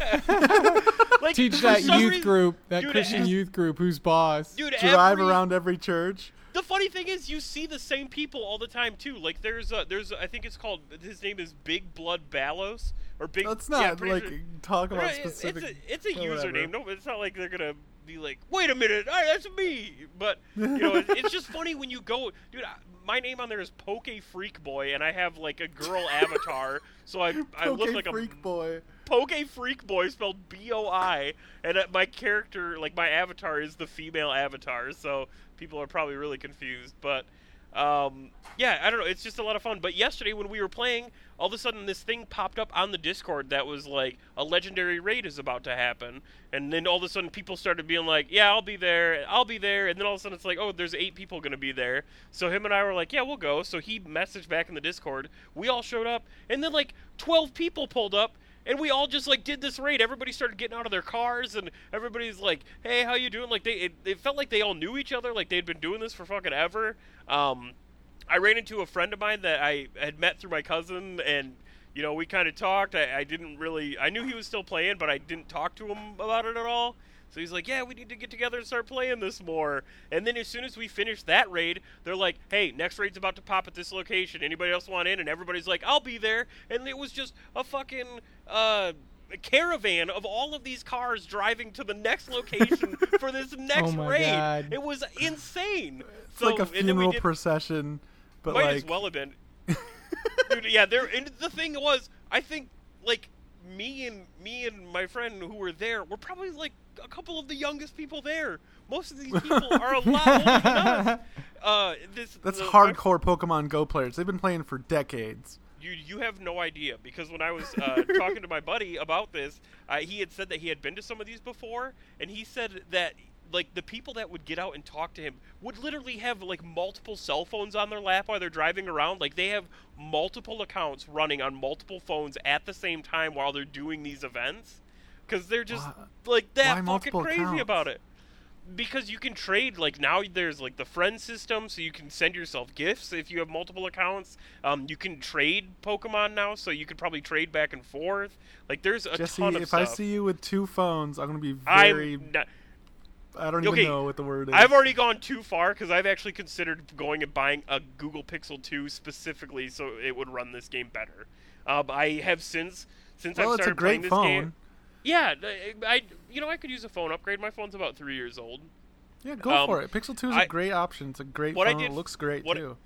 like Teach that youth reason- group, that Dude, Christian ev- youth group, who's boss. Dude, Drive every- around every church. The funny thing is, you see the same people all the time too. Like there's a, there's a, I think it's called his name is Big Blood Ballos or Big. Let's yeah, not pretty like sure- talk about it's- specific. It's a, it's a username. No, it's not like they're gonna be like, wait a minute, I, that's me. But you know, it, it's just funny when you go, dude. I, my name on there is Poke Freak Boy, and I have like a girl avatar, so I I look like freak a boy. Poke Freak Boy spelled B O I, and my character, like my avatar, is the female avatar. So people are probably really confused. But um, yeah, I don't know. It's just a lot of fun. But yesterday when we were playing, all of a sudden this thing popped up on the Discord that was like a legendary raid is about to happen, and then all of a sudden people started being like, "Yeah, I'll be there. I'll be there." And then all of a sudden it's like, "Oh, there's eight people gonna be there." So him and I were like, "Yeah, we'll go." So he messaged back in the Discord. We all showed up, and then like twelve people pulled up and we all just like did this raid. Everybody started getting out of their cars, and everybody's like, "Hey, how you doing?" Like they, it, it felt like they all knew each other, like they'd been doing this for fucking ever. Um, I ran into a friend of mine that I had met through my cousin, and you know we kind of talked. I, I didn't really, I knew he was still playing, but I didn't talk to him about it at all. So he's like, "Yeah, we need to get together and start playing this more." And then as soon as we finish that raid, they're like, "Hey, next raid's about to pop at this location. Anybody else want in?" And everybody's like, "I'll be there." And it was just a fucking uh, caravan of all of these cars driving to the next location for this next Oh raid. God. It was insane. It's so like a and then we funeral did- procession, but might like as well have been. Dude, yeah, there. And the thing was, I think like me and me and my friend who were there were probably like a couple of the youngest people there. Most of these people are a lot older than us. Uh, this that's the- hardcore Pokemon Go players. They've been playing for decades. You you have no idea because when I was uh, talking to my buddy about this, uh, he had said that he had been to some of these before, and he said that like the people that would get out and talk to him would literally have like multiple cell phones on their lap while they're driving around. Like they have multiple accounts running on multiple phones at the same time while they're doing these events, because they're just Why- like that why fucking crazy accounts? about it. because you can trade like now there's like the friend system so you can send yourself gifts if you have multiple accounts um, you can trade pokemon now so you could probably trade back and forth like there's a Jesse, ton of if stuff I see you with two phones, I'm gonna be I'm very. not, I don't even know what the word is. I've already gone too far because I've actually considered going and buying a Google Pixel 2 specifically so it would run this game better. Um, I have since since Well, I've a started great playing this phone. game. Yeah, I, I you know I could use a phone upgrade. My phone's about three years old. Yeah, go Um, for it. Pixel Two is a I- great option. It's a great I phone. did- it looks great what- too.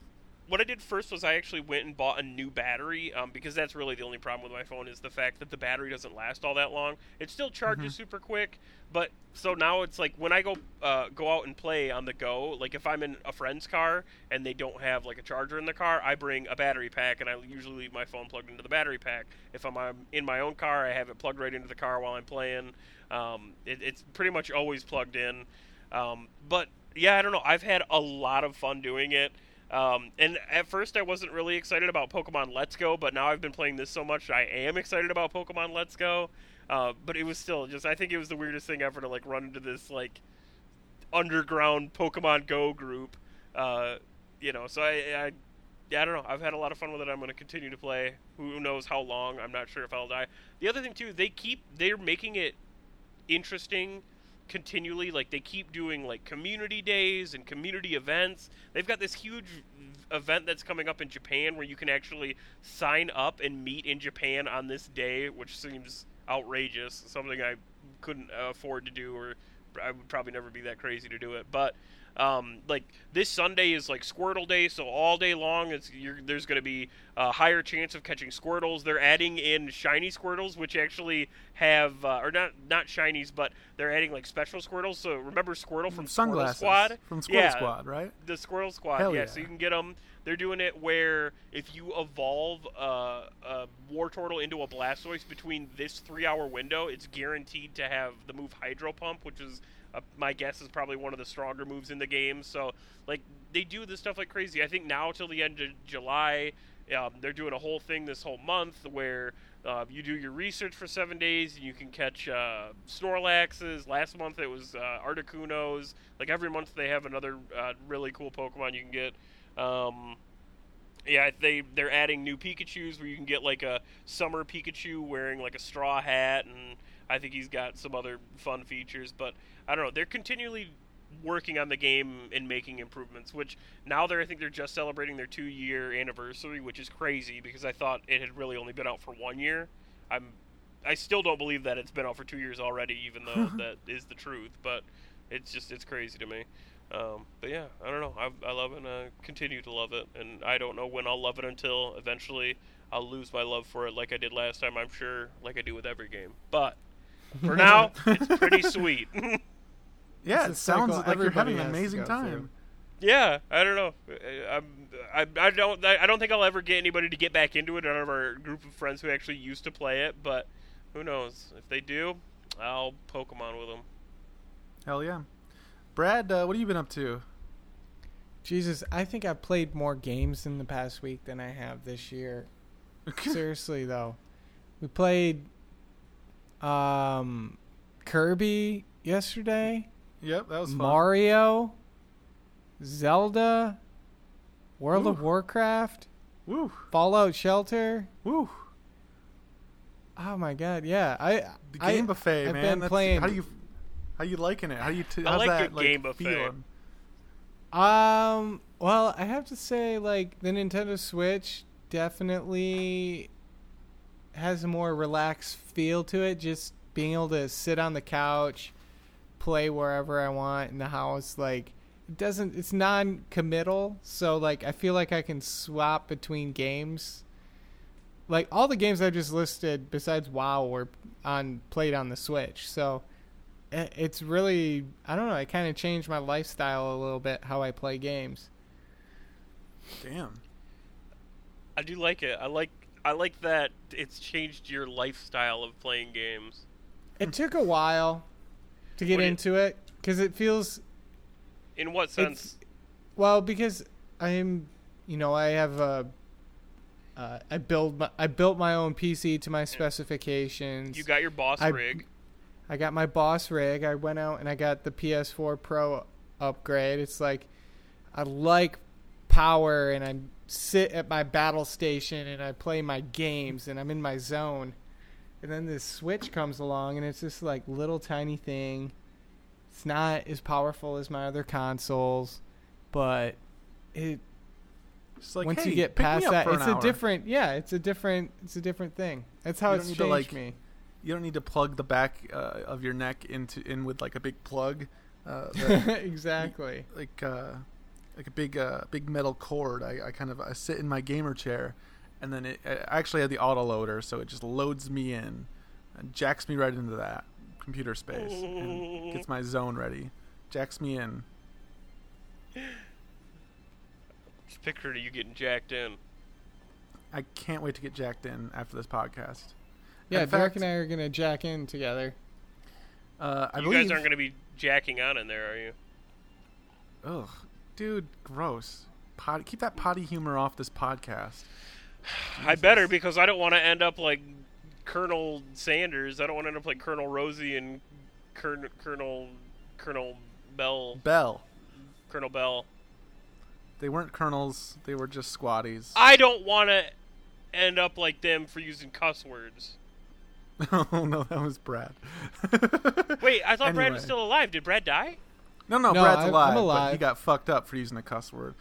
What I did first was I actually went and bought a new battery um, because that's really the only problem with my phone is the fact that the battery doesn't last all that long. It still charges Mm-hmm. super quick, but so now it's like when I go uh, go out and play on the go, like if I'm in a friend's car and they don't have like a charger in the car, I bring a battery pack and I usually leave my phone plugged into the battery pack. If I'm in my own car, I have it plugged right into the car while I'm playing. Um, it, it's pretty much always plugged in. Um, but yeah, I don't know. I've had a lot of fun doing it. Um, and at first, I wasn't really excited about Pokemon Let's Go, but now I've been playing this so much, I am excited about Pokemon Let's Go. Uh, but it was still just, I think it was the weirdest thing ever to like run into this like underground Pokemon Go group. Uh, you know, so I, I, I don't know. I've had a lot of fun with it. I'm going to continue to play. Who knows how long? I'm not sure if I'll die. The other thing too, they keep they're making it interesting continually like they keep doing like community days and community events. They've got this huge event that's coming up in japan where you can actually sign up and meet in japan on this day which seems outrageous something i couldn't afford to do or i would probably never be that crazy to do it. But um, like this Sunday is like Squirtle Day, so all day long it's you're, there's going to be a higher chance of catching Squirtles. They're adding in shiny Squirtles, which actually have uh, or not not shinies, but they're adding like special Squirtles. So remember Squirtle from Squirtle Sunglasses Squad from Squirrel yeah, Squad, right? the Squirrel Squad. Yeah, yeah. so you can get them. They're doing it where if you evolve uh, a Wartortle into a Blastoise between this three-hour window, it's guaranteed to have the move Hydro Pump, which is uh, my guess is probably one of the stronger moves in the game. So like they do this stuff like crazy. I think now till the end of July, um, they're doing a whole thing this whole month where uh, you do your research for seven days and you can catch uh, Snorlaxes. Last month it was uh, Articunos. Like every month they have another uh, really cool Pokemon you can get. Um, yeah, they they're adding new Pikachu's where you can get like a summer Pikachu wearing like a straw hat, and I think he's got some other fun features. But I don't know, they're continually working on the game and making improvements. Which now they're I think they're just celebrating their two year anniversary, which is crazy because I thought it had really only been out for one year. I'm I still don't believe that it's been out for two years already, even though that is the truth. But it's just it's crazy to me. Um, but yeah, I don't know. I, I love it and I continue to love it. And I don't know when I'll love it until eventually I'll lose my love for it like I did last time, I'm sure, like I do with every game. But for now, it's pretty sweet. Yeah, it sounds like you're having an amazing time. through. yeah, I don't know. I'm, I, I don't I don't think I'll ever get anybody to get back into it out of our group of friends who actually used to play it, but who knows? If they do, I'll Pokemon with them. Hell yeah, Brad, uh, what have you been up to? Jesus, I think I've played more games in the past week than I have this year. Seriously though, we played um, Kirby yesterday, yep, that was fun. Mario, Zelda, World of Warcraft, Woo, Fallout Shelter. woo. Oh my God, yeah, I The I- game buffet, man. I've man. been That's- playing- How do you, how you liking it? How do you? T- I how's like that, good like, game buffet. feeling? Um, well, I have to say, like, the Nintendo Switch definitely has a more relaxed feel to it. Just being able to sit on the couch, play wherever I want in the house. Like, it doesn't, it's non committal. So, like, I feel like I can swap between games. Like, all the games I just listed, besides WoW, were on played on the Switch. So, eh, it's really I don't know. i kind of changed my lifestyle a little bit how I play games. Damn. I do like it. I like I like that it's changed your lifestyle of playing games. It took a while to get What into it because it feels In what sense? well because I'm you know I have a uh, I build my, I built my own PC to my specifications. You got your boss I- rig. I got my boss rig. I went out and I got the PS4 Pro upgrade. It's like I like power and I sit at my battle station and I play my games and I'm in my zone. And then this Switch comes along and it's this like little tiny thing. It's not as powerful as my other consoles, but it like, once hey, you get past that, it's a hour. different yeah, it's a different it's a different thing. That's how You it's changed to, like, me. You don't need to plug the back uh, of your neck into in with like a big plug, uh, that, exactly. like uh, like a big uh, big metal cord. I, I kind of I sit in my gamer chair, and then it I actually had the auto loader, so it just loads me in, and jacks me right into that computer space, and gets my zone ready, jacks me in. Just picture you getting jacked in. I can't wait to get jacked in after this podcast. Yeah, In Derek fact- and I are gonna jack in together. Uh, I you believe. guys aren't going to be jacking on in there, are you? Ugh, dude, gross. Pot, keep that potty humor off this podcast. I better because I don't want to end up like Colonel Sanders. I don't want to end up like Colonel Rosie and Colonel Colonel Colonel Bell. Bell. Colonel Bell. They weren't colonels. They were just squatties. I don't want to end up like them for using cuss words. oh no, that was Brad. Wait, I thought Brad was still alive. Did Brad die? No, no, No, Brad's I'm- I'm alive, but he got fucked up for using a cuss word.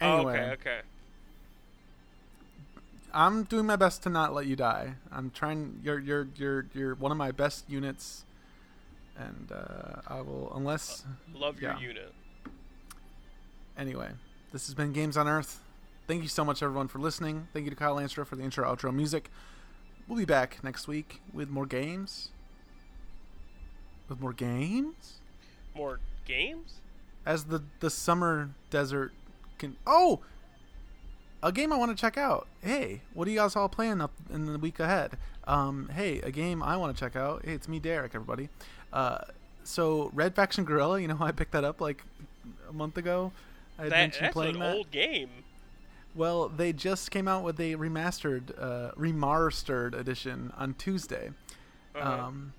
Oh, Anyway, okay, okay. I'm doing my best to not let you die. I'm trying. You're you're you're you're one of my best units, and uh, I will unless Love your unit. Anyway, this has been Games on Earth. Thank you so much, everyone, for listening. Thank you to Kyle Landstra for the intro outro music. We'll be back next week with more games. With more games? More games? As the, the summer desert can. Oh! A game I want to check out. Hey, what are you guys all playing up in the week ahead? Um, hey, a game I want to check out. Hey, it's me, Derek, everybody. Uh, so, Red Faction Guerrilla, you know, I picked that up like a month ago. I had That, mentioned that's playing an that. old game. Well, they just came out with a remastered, uh, remastered edition on Tuesday. Uh-huh. Um,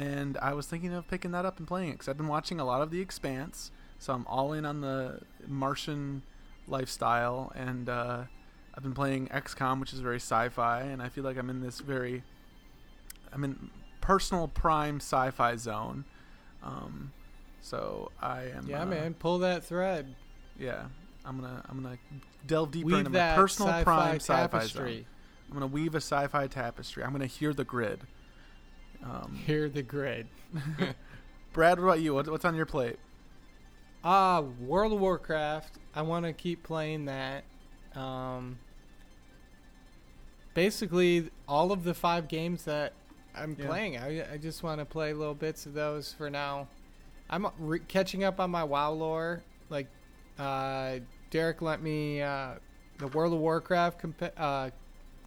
and I was thinking of picking that up and playing it because I've been watching a lot of The Expanse, so I'm all in on the Martian lifestyle, and uh, I've been playing XCOM, which is very sci-fi, and I feel like I'm in this very, I'm in personal prime sci-fi zone. Um, so I am. Yeah, uh, man, pull that thread. Yeah, I'm gonna I'm gonna delve deeper Weave into my personal sci-fi prime sci-fi zone. tapestry. I'm gonna weave a sci-fi tapestry. I'm gonna hear the grid. Um, Hear the grid. Brad, what about you? What, what's on your plate? Ah, World of Warcraft. I want to keep playing that. Um, basically, all of the five games that I'm Yeah. playing, I, I just want to play little bits of those for now. I'm re- catching up on my WoW lore. Like, uh, Derek lent me uh, the World of Warcraft compa- uh,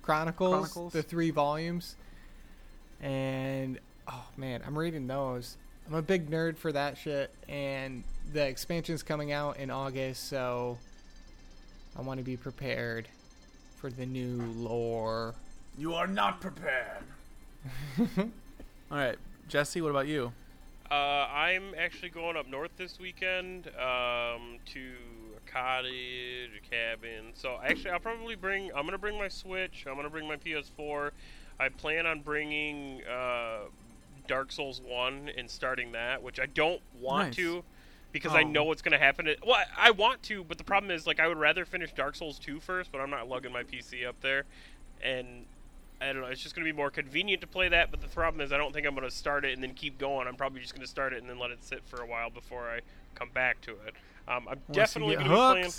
Chronicles, Chronicles? the three volumes. And, oh man, I'm reading those. I'm a big nerd for that shit, and the expansion's coming out in August, so I want to be prepared for the new lore. You are not prepared. All right, Jesse. What about you? Uh, I'm actually going up north this weekend um, to a cottage, a cabin. So actually, I'll probably bring. I'm gonna bring my Switch. I'm gonna bring my PS4. I plan on bringing uh, Dark Souls One and starting that, which I don't want Nice. to because I Oh. know what's gonna happen. To, well, I I want to, but the problem is like I would rather finish Dark Souls 2 first, but I'm not lugging my PC up there, and I don't know. It's just going to be more convenient to play that, but the problem is I don't think I'm going to start it and then keep going. I'm probably just going to start it and then let it sit for a while before I come back to it. Um, I'm Unless definitely going to be playing.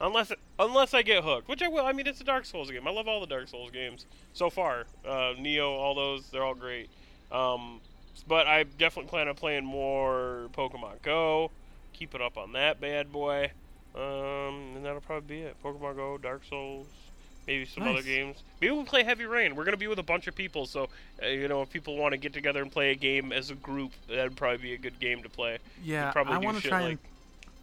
Unless unless I get hooked, which I will. I mean, it's a Dark Souls game. I love all the Dark Souls games so far. Uh, Nioh, all those, they're all great. Um, but I definitely plan on playing more Pokemon Go. Keep it up on that bad boy. Um, and that'll probably be it. Pokemon Go, Dark Souls, maybe some other games. Maybe we'll play Heavy Rain. We're gonna be with a bunch of people, so uh, you know if people want to get together and play a game as a group, that'd probably be a good game to play. Yeah, probably I want to try like- and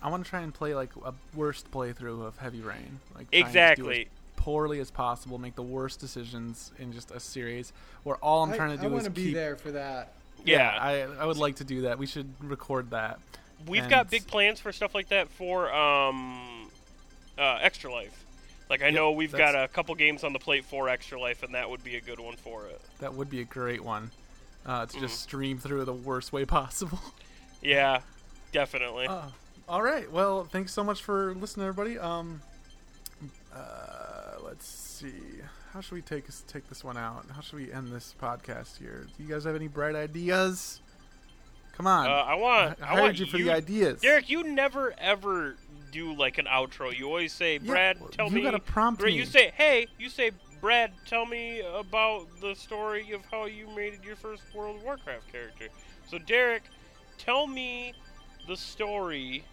I want to try and play like a worst playthrough of Heavy Rain. Like try and do Exactly. as poorly as possible, make the worst decisions in just a series where all I'm trying to do I is want be keep there for that. Yeah. I I would like to do that. We should record that. We've And- got big plans for stuff like that for um, uh, Extra Life. Like I know we've got a couple games on the plate for Extra Life, and that would be a good one for it. That would be a great one. Uh, to Mm. just stream through the worst way possible. Yeah, definitely. Uh, all right. Well, thanks so much for listening, everybody. Um, uh, let's see. How should we take take this one out? How should we end this podcast here? Do you guys have any bright ideas? Come on. Uh, I want. I I, want you for the ideas. Derek, you never ever do like an outro. You always say, "Brad, well, tell you me." gotta prompt Brad, me. You say, "Hey," you say, "Brad, tell me about the story of how you made your first World of Warcraft character." So, Derek, tell me the story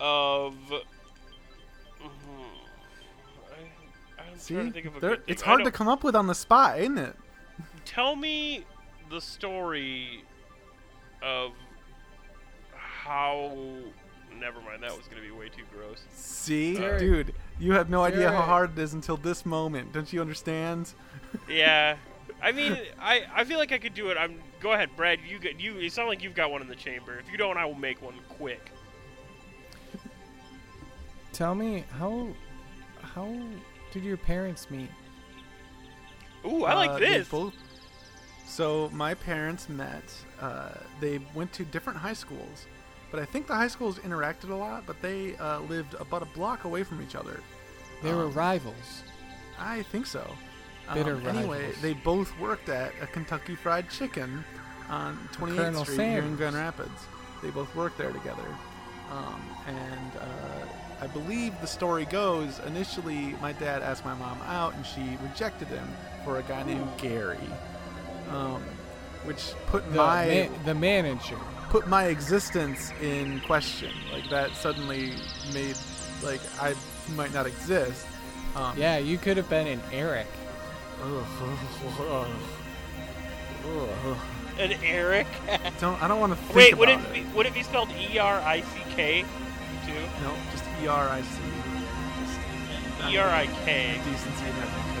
of. Mhm. I, I'm See, trying to think of a There- good thing. it's I hard to don't- come up with on the spot, ain't it? tell me the story of how. Never mind. That was gonna be way too gross. See, Derek. dude, you have no idea how Derek. hard it is until this moment. Don't you understand? Yeah. I mean, I, I feel like I could do it. I'm go ahead, Brad. You get you. It sounds like you've got one in the chamber. If you don't, I will make one quick. Tell me how how did your parents meet? Ooh, I like Uh, they this. both- So my parents met. Uh, they went to different high schools, but I think the high schools interacted a lot. But they uh, lived about a block away from each other. They were Um, rivals. I think so. Bitter um, anyway, rivals. they both worked at a Kentucky Fried Chicken on 28th Colonel Street here in Sanders. Grand Rapids. They both worked there together. Um, and uh, I believe the story goes initially my dad asked my mom out and she rejected him for a guy named Gary. Um, which put The, my ma- the manager. put my existence in question. Like that suddenly made like I might not exist. Um, Yeah, you could have been an Eric. And Eric. Don't I don't want to think Wait, about would it it. be would it be spelled E R I C K too? No, just E R I C. E R I K. Decency and everything.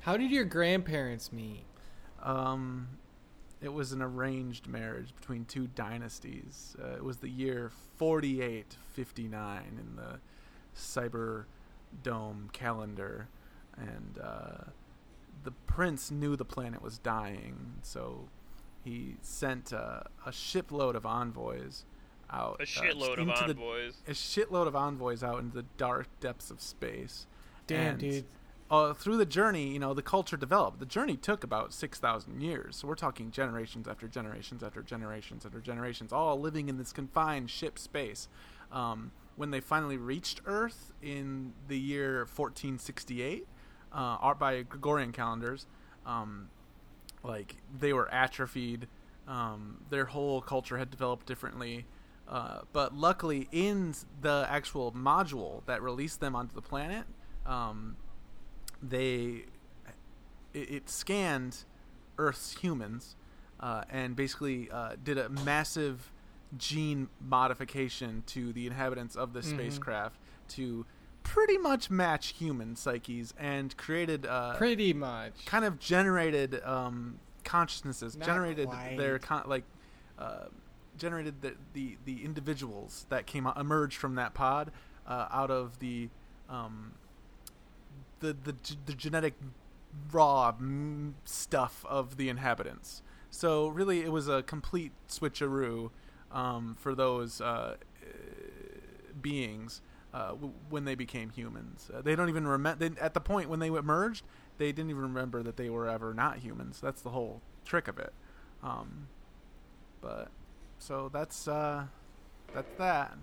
How did your grandparents meet? Um, it was an arranged marriage between two dynasties. Uh, it was the year 4859 in the Cyber Dome calendar, and uh, the prince knew the planet was dying, so he sent uh, a shipload of envoys out. A uh, shitload of into the- a shitload of envoys out into the dark depths of space. Damn, And, dude. Uh, through the journey, you know, the culture developed. The journey took about six thousand years, so we're talking generations after generations after generations after generations, all living in this confined ship space. Um, when they finally reached Earth in the year 1468, uh, art by Gregorian calendars, um, like they were atrophied. Um, their whole culture had developed differently. Uh, but luckily, in the actual module that released them onto the planet, um, they it, it scanned Earth's humans uh, and basically uh, did a massive gene modification to the inhabitants of the Mhm. spacecraft to pretty much match human psyches and created uh, Pretty much. kind of generated um, consciousnesses, Not generated quite. their con- like uh, generated the, the the individuals that came out, emerged from that pod uh, out of the um, the, the the genetic raw stuff of the inhabitants. So really, it was a complete switcheroo um, for those uh, beings uh, w- when they became humans. Uh, they don't even remember at the point when they emerged. They didn't even remember that they were ever not humans. That's the whole trick of it. Um, but so that's uh, that's that.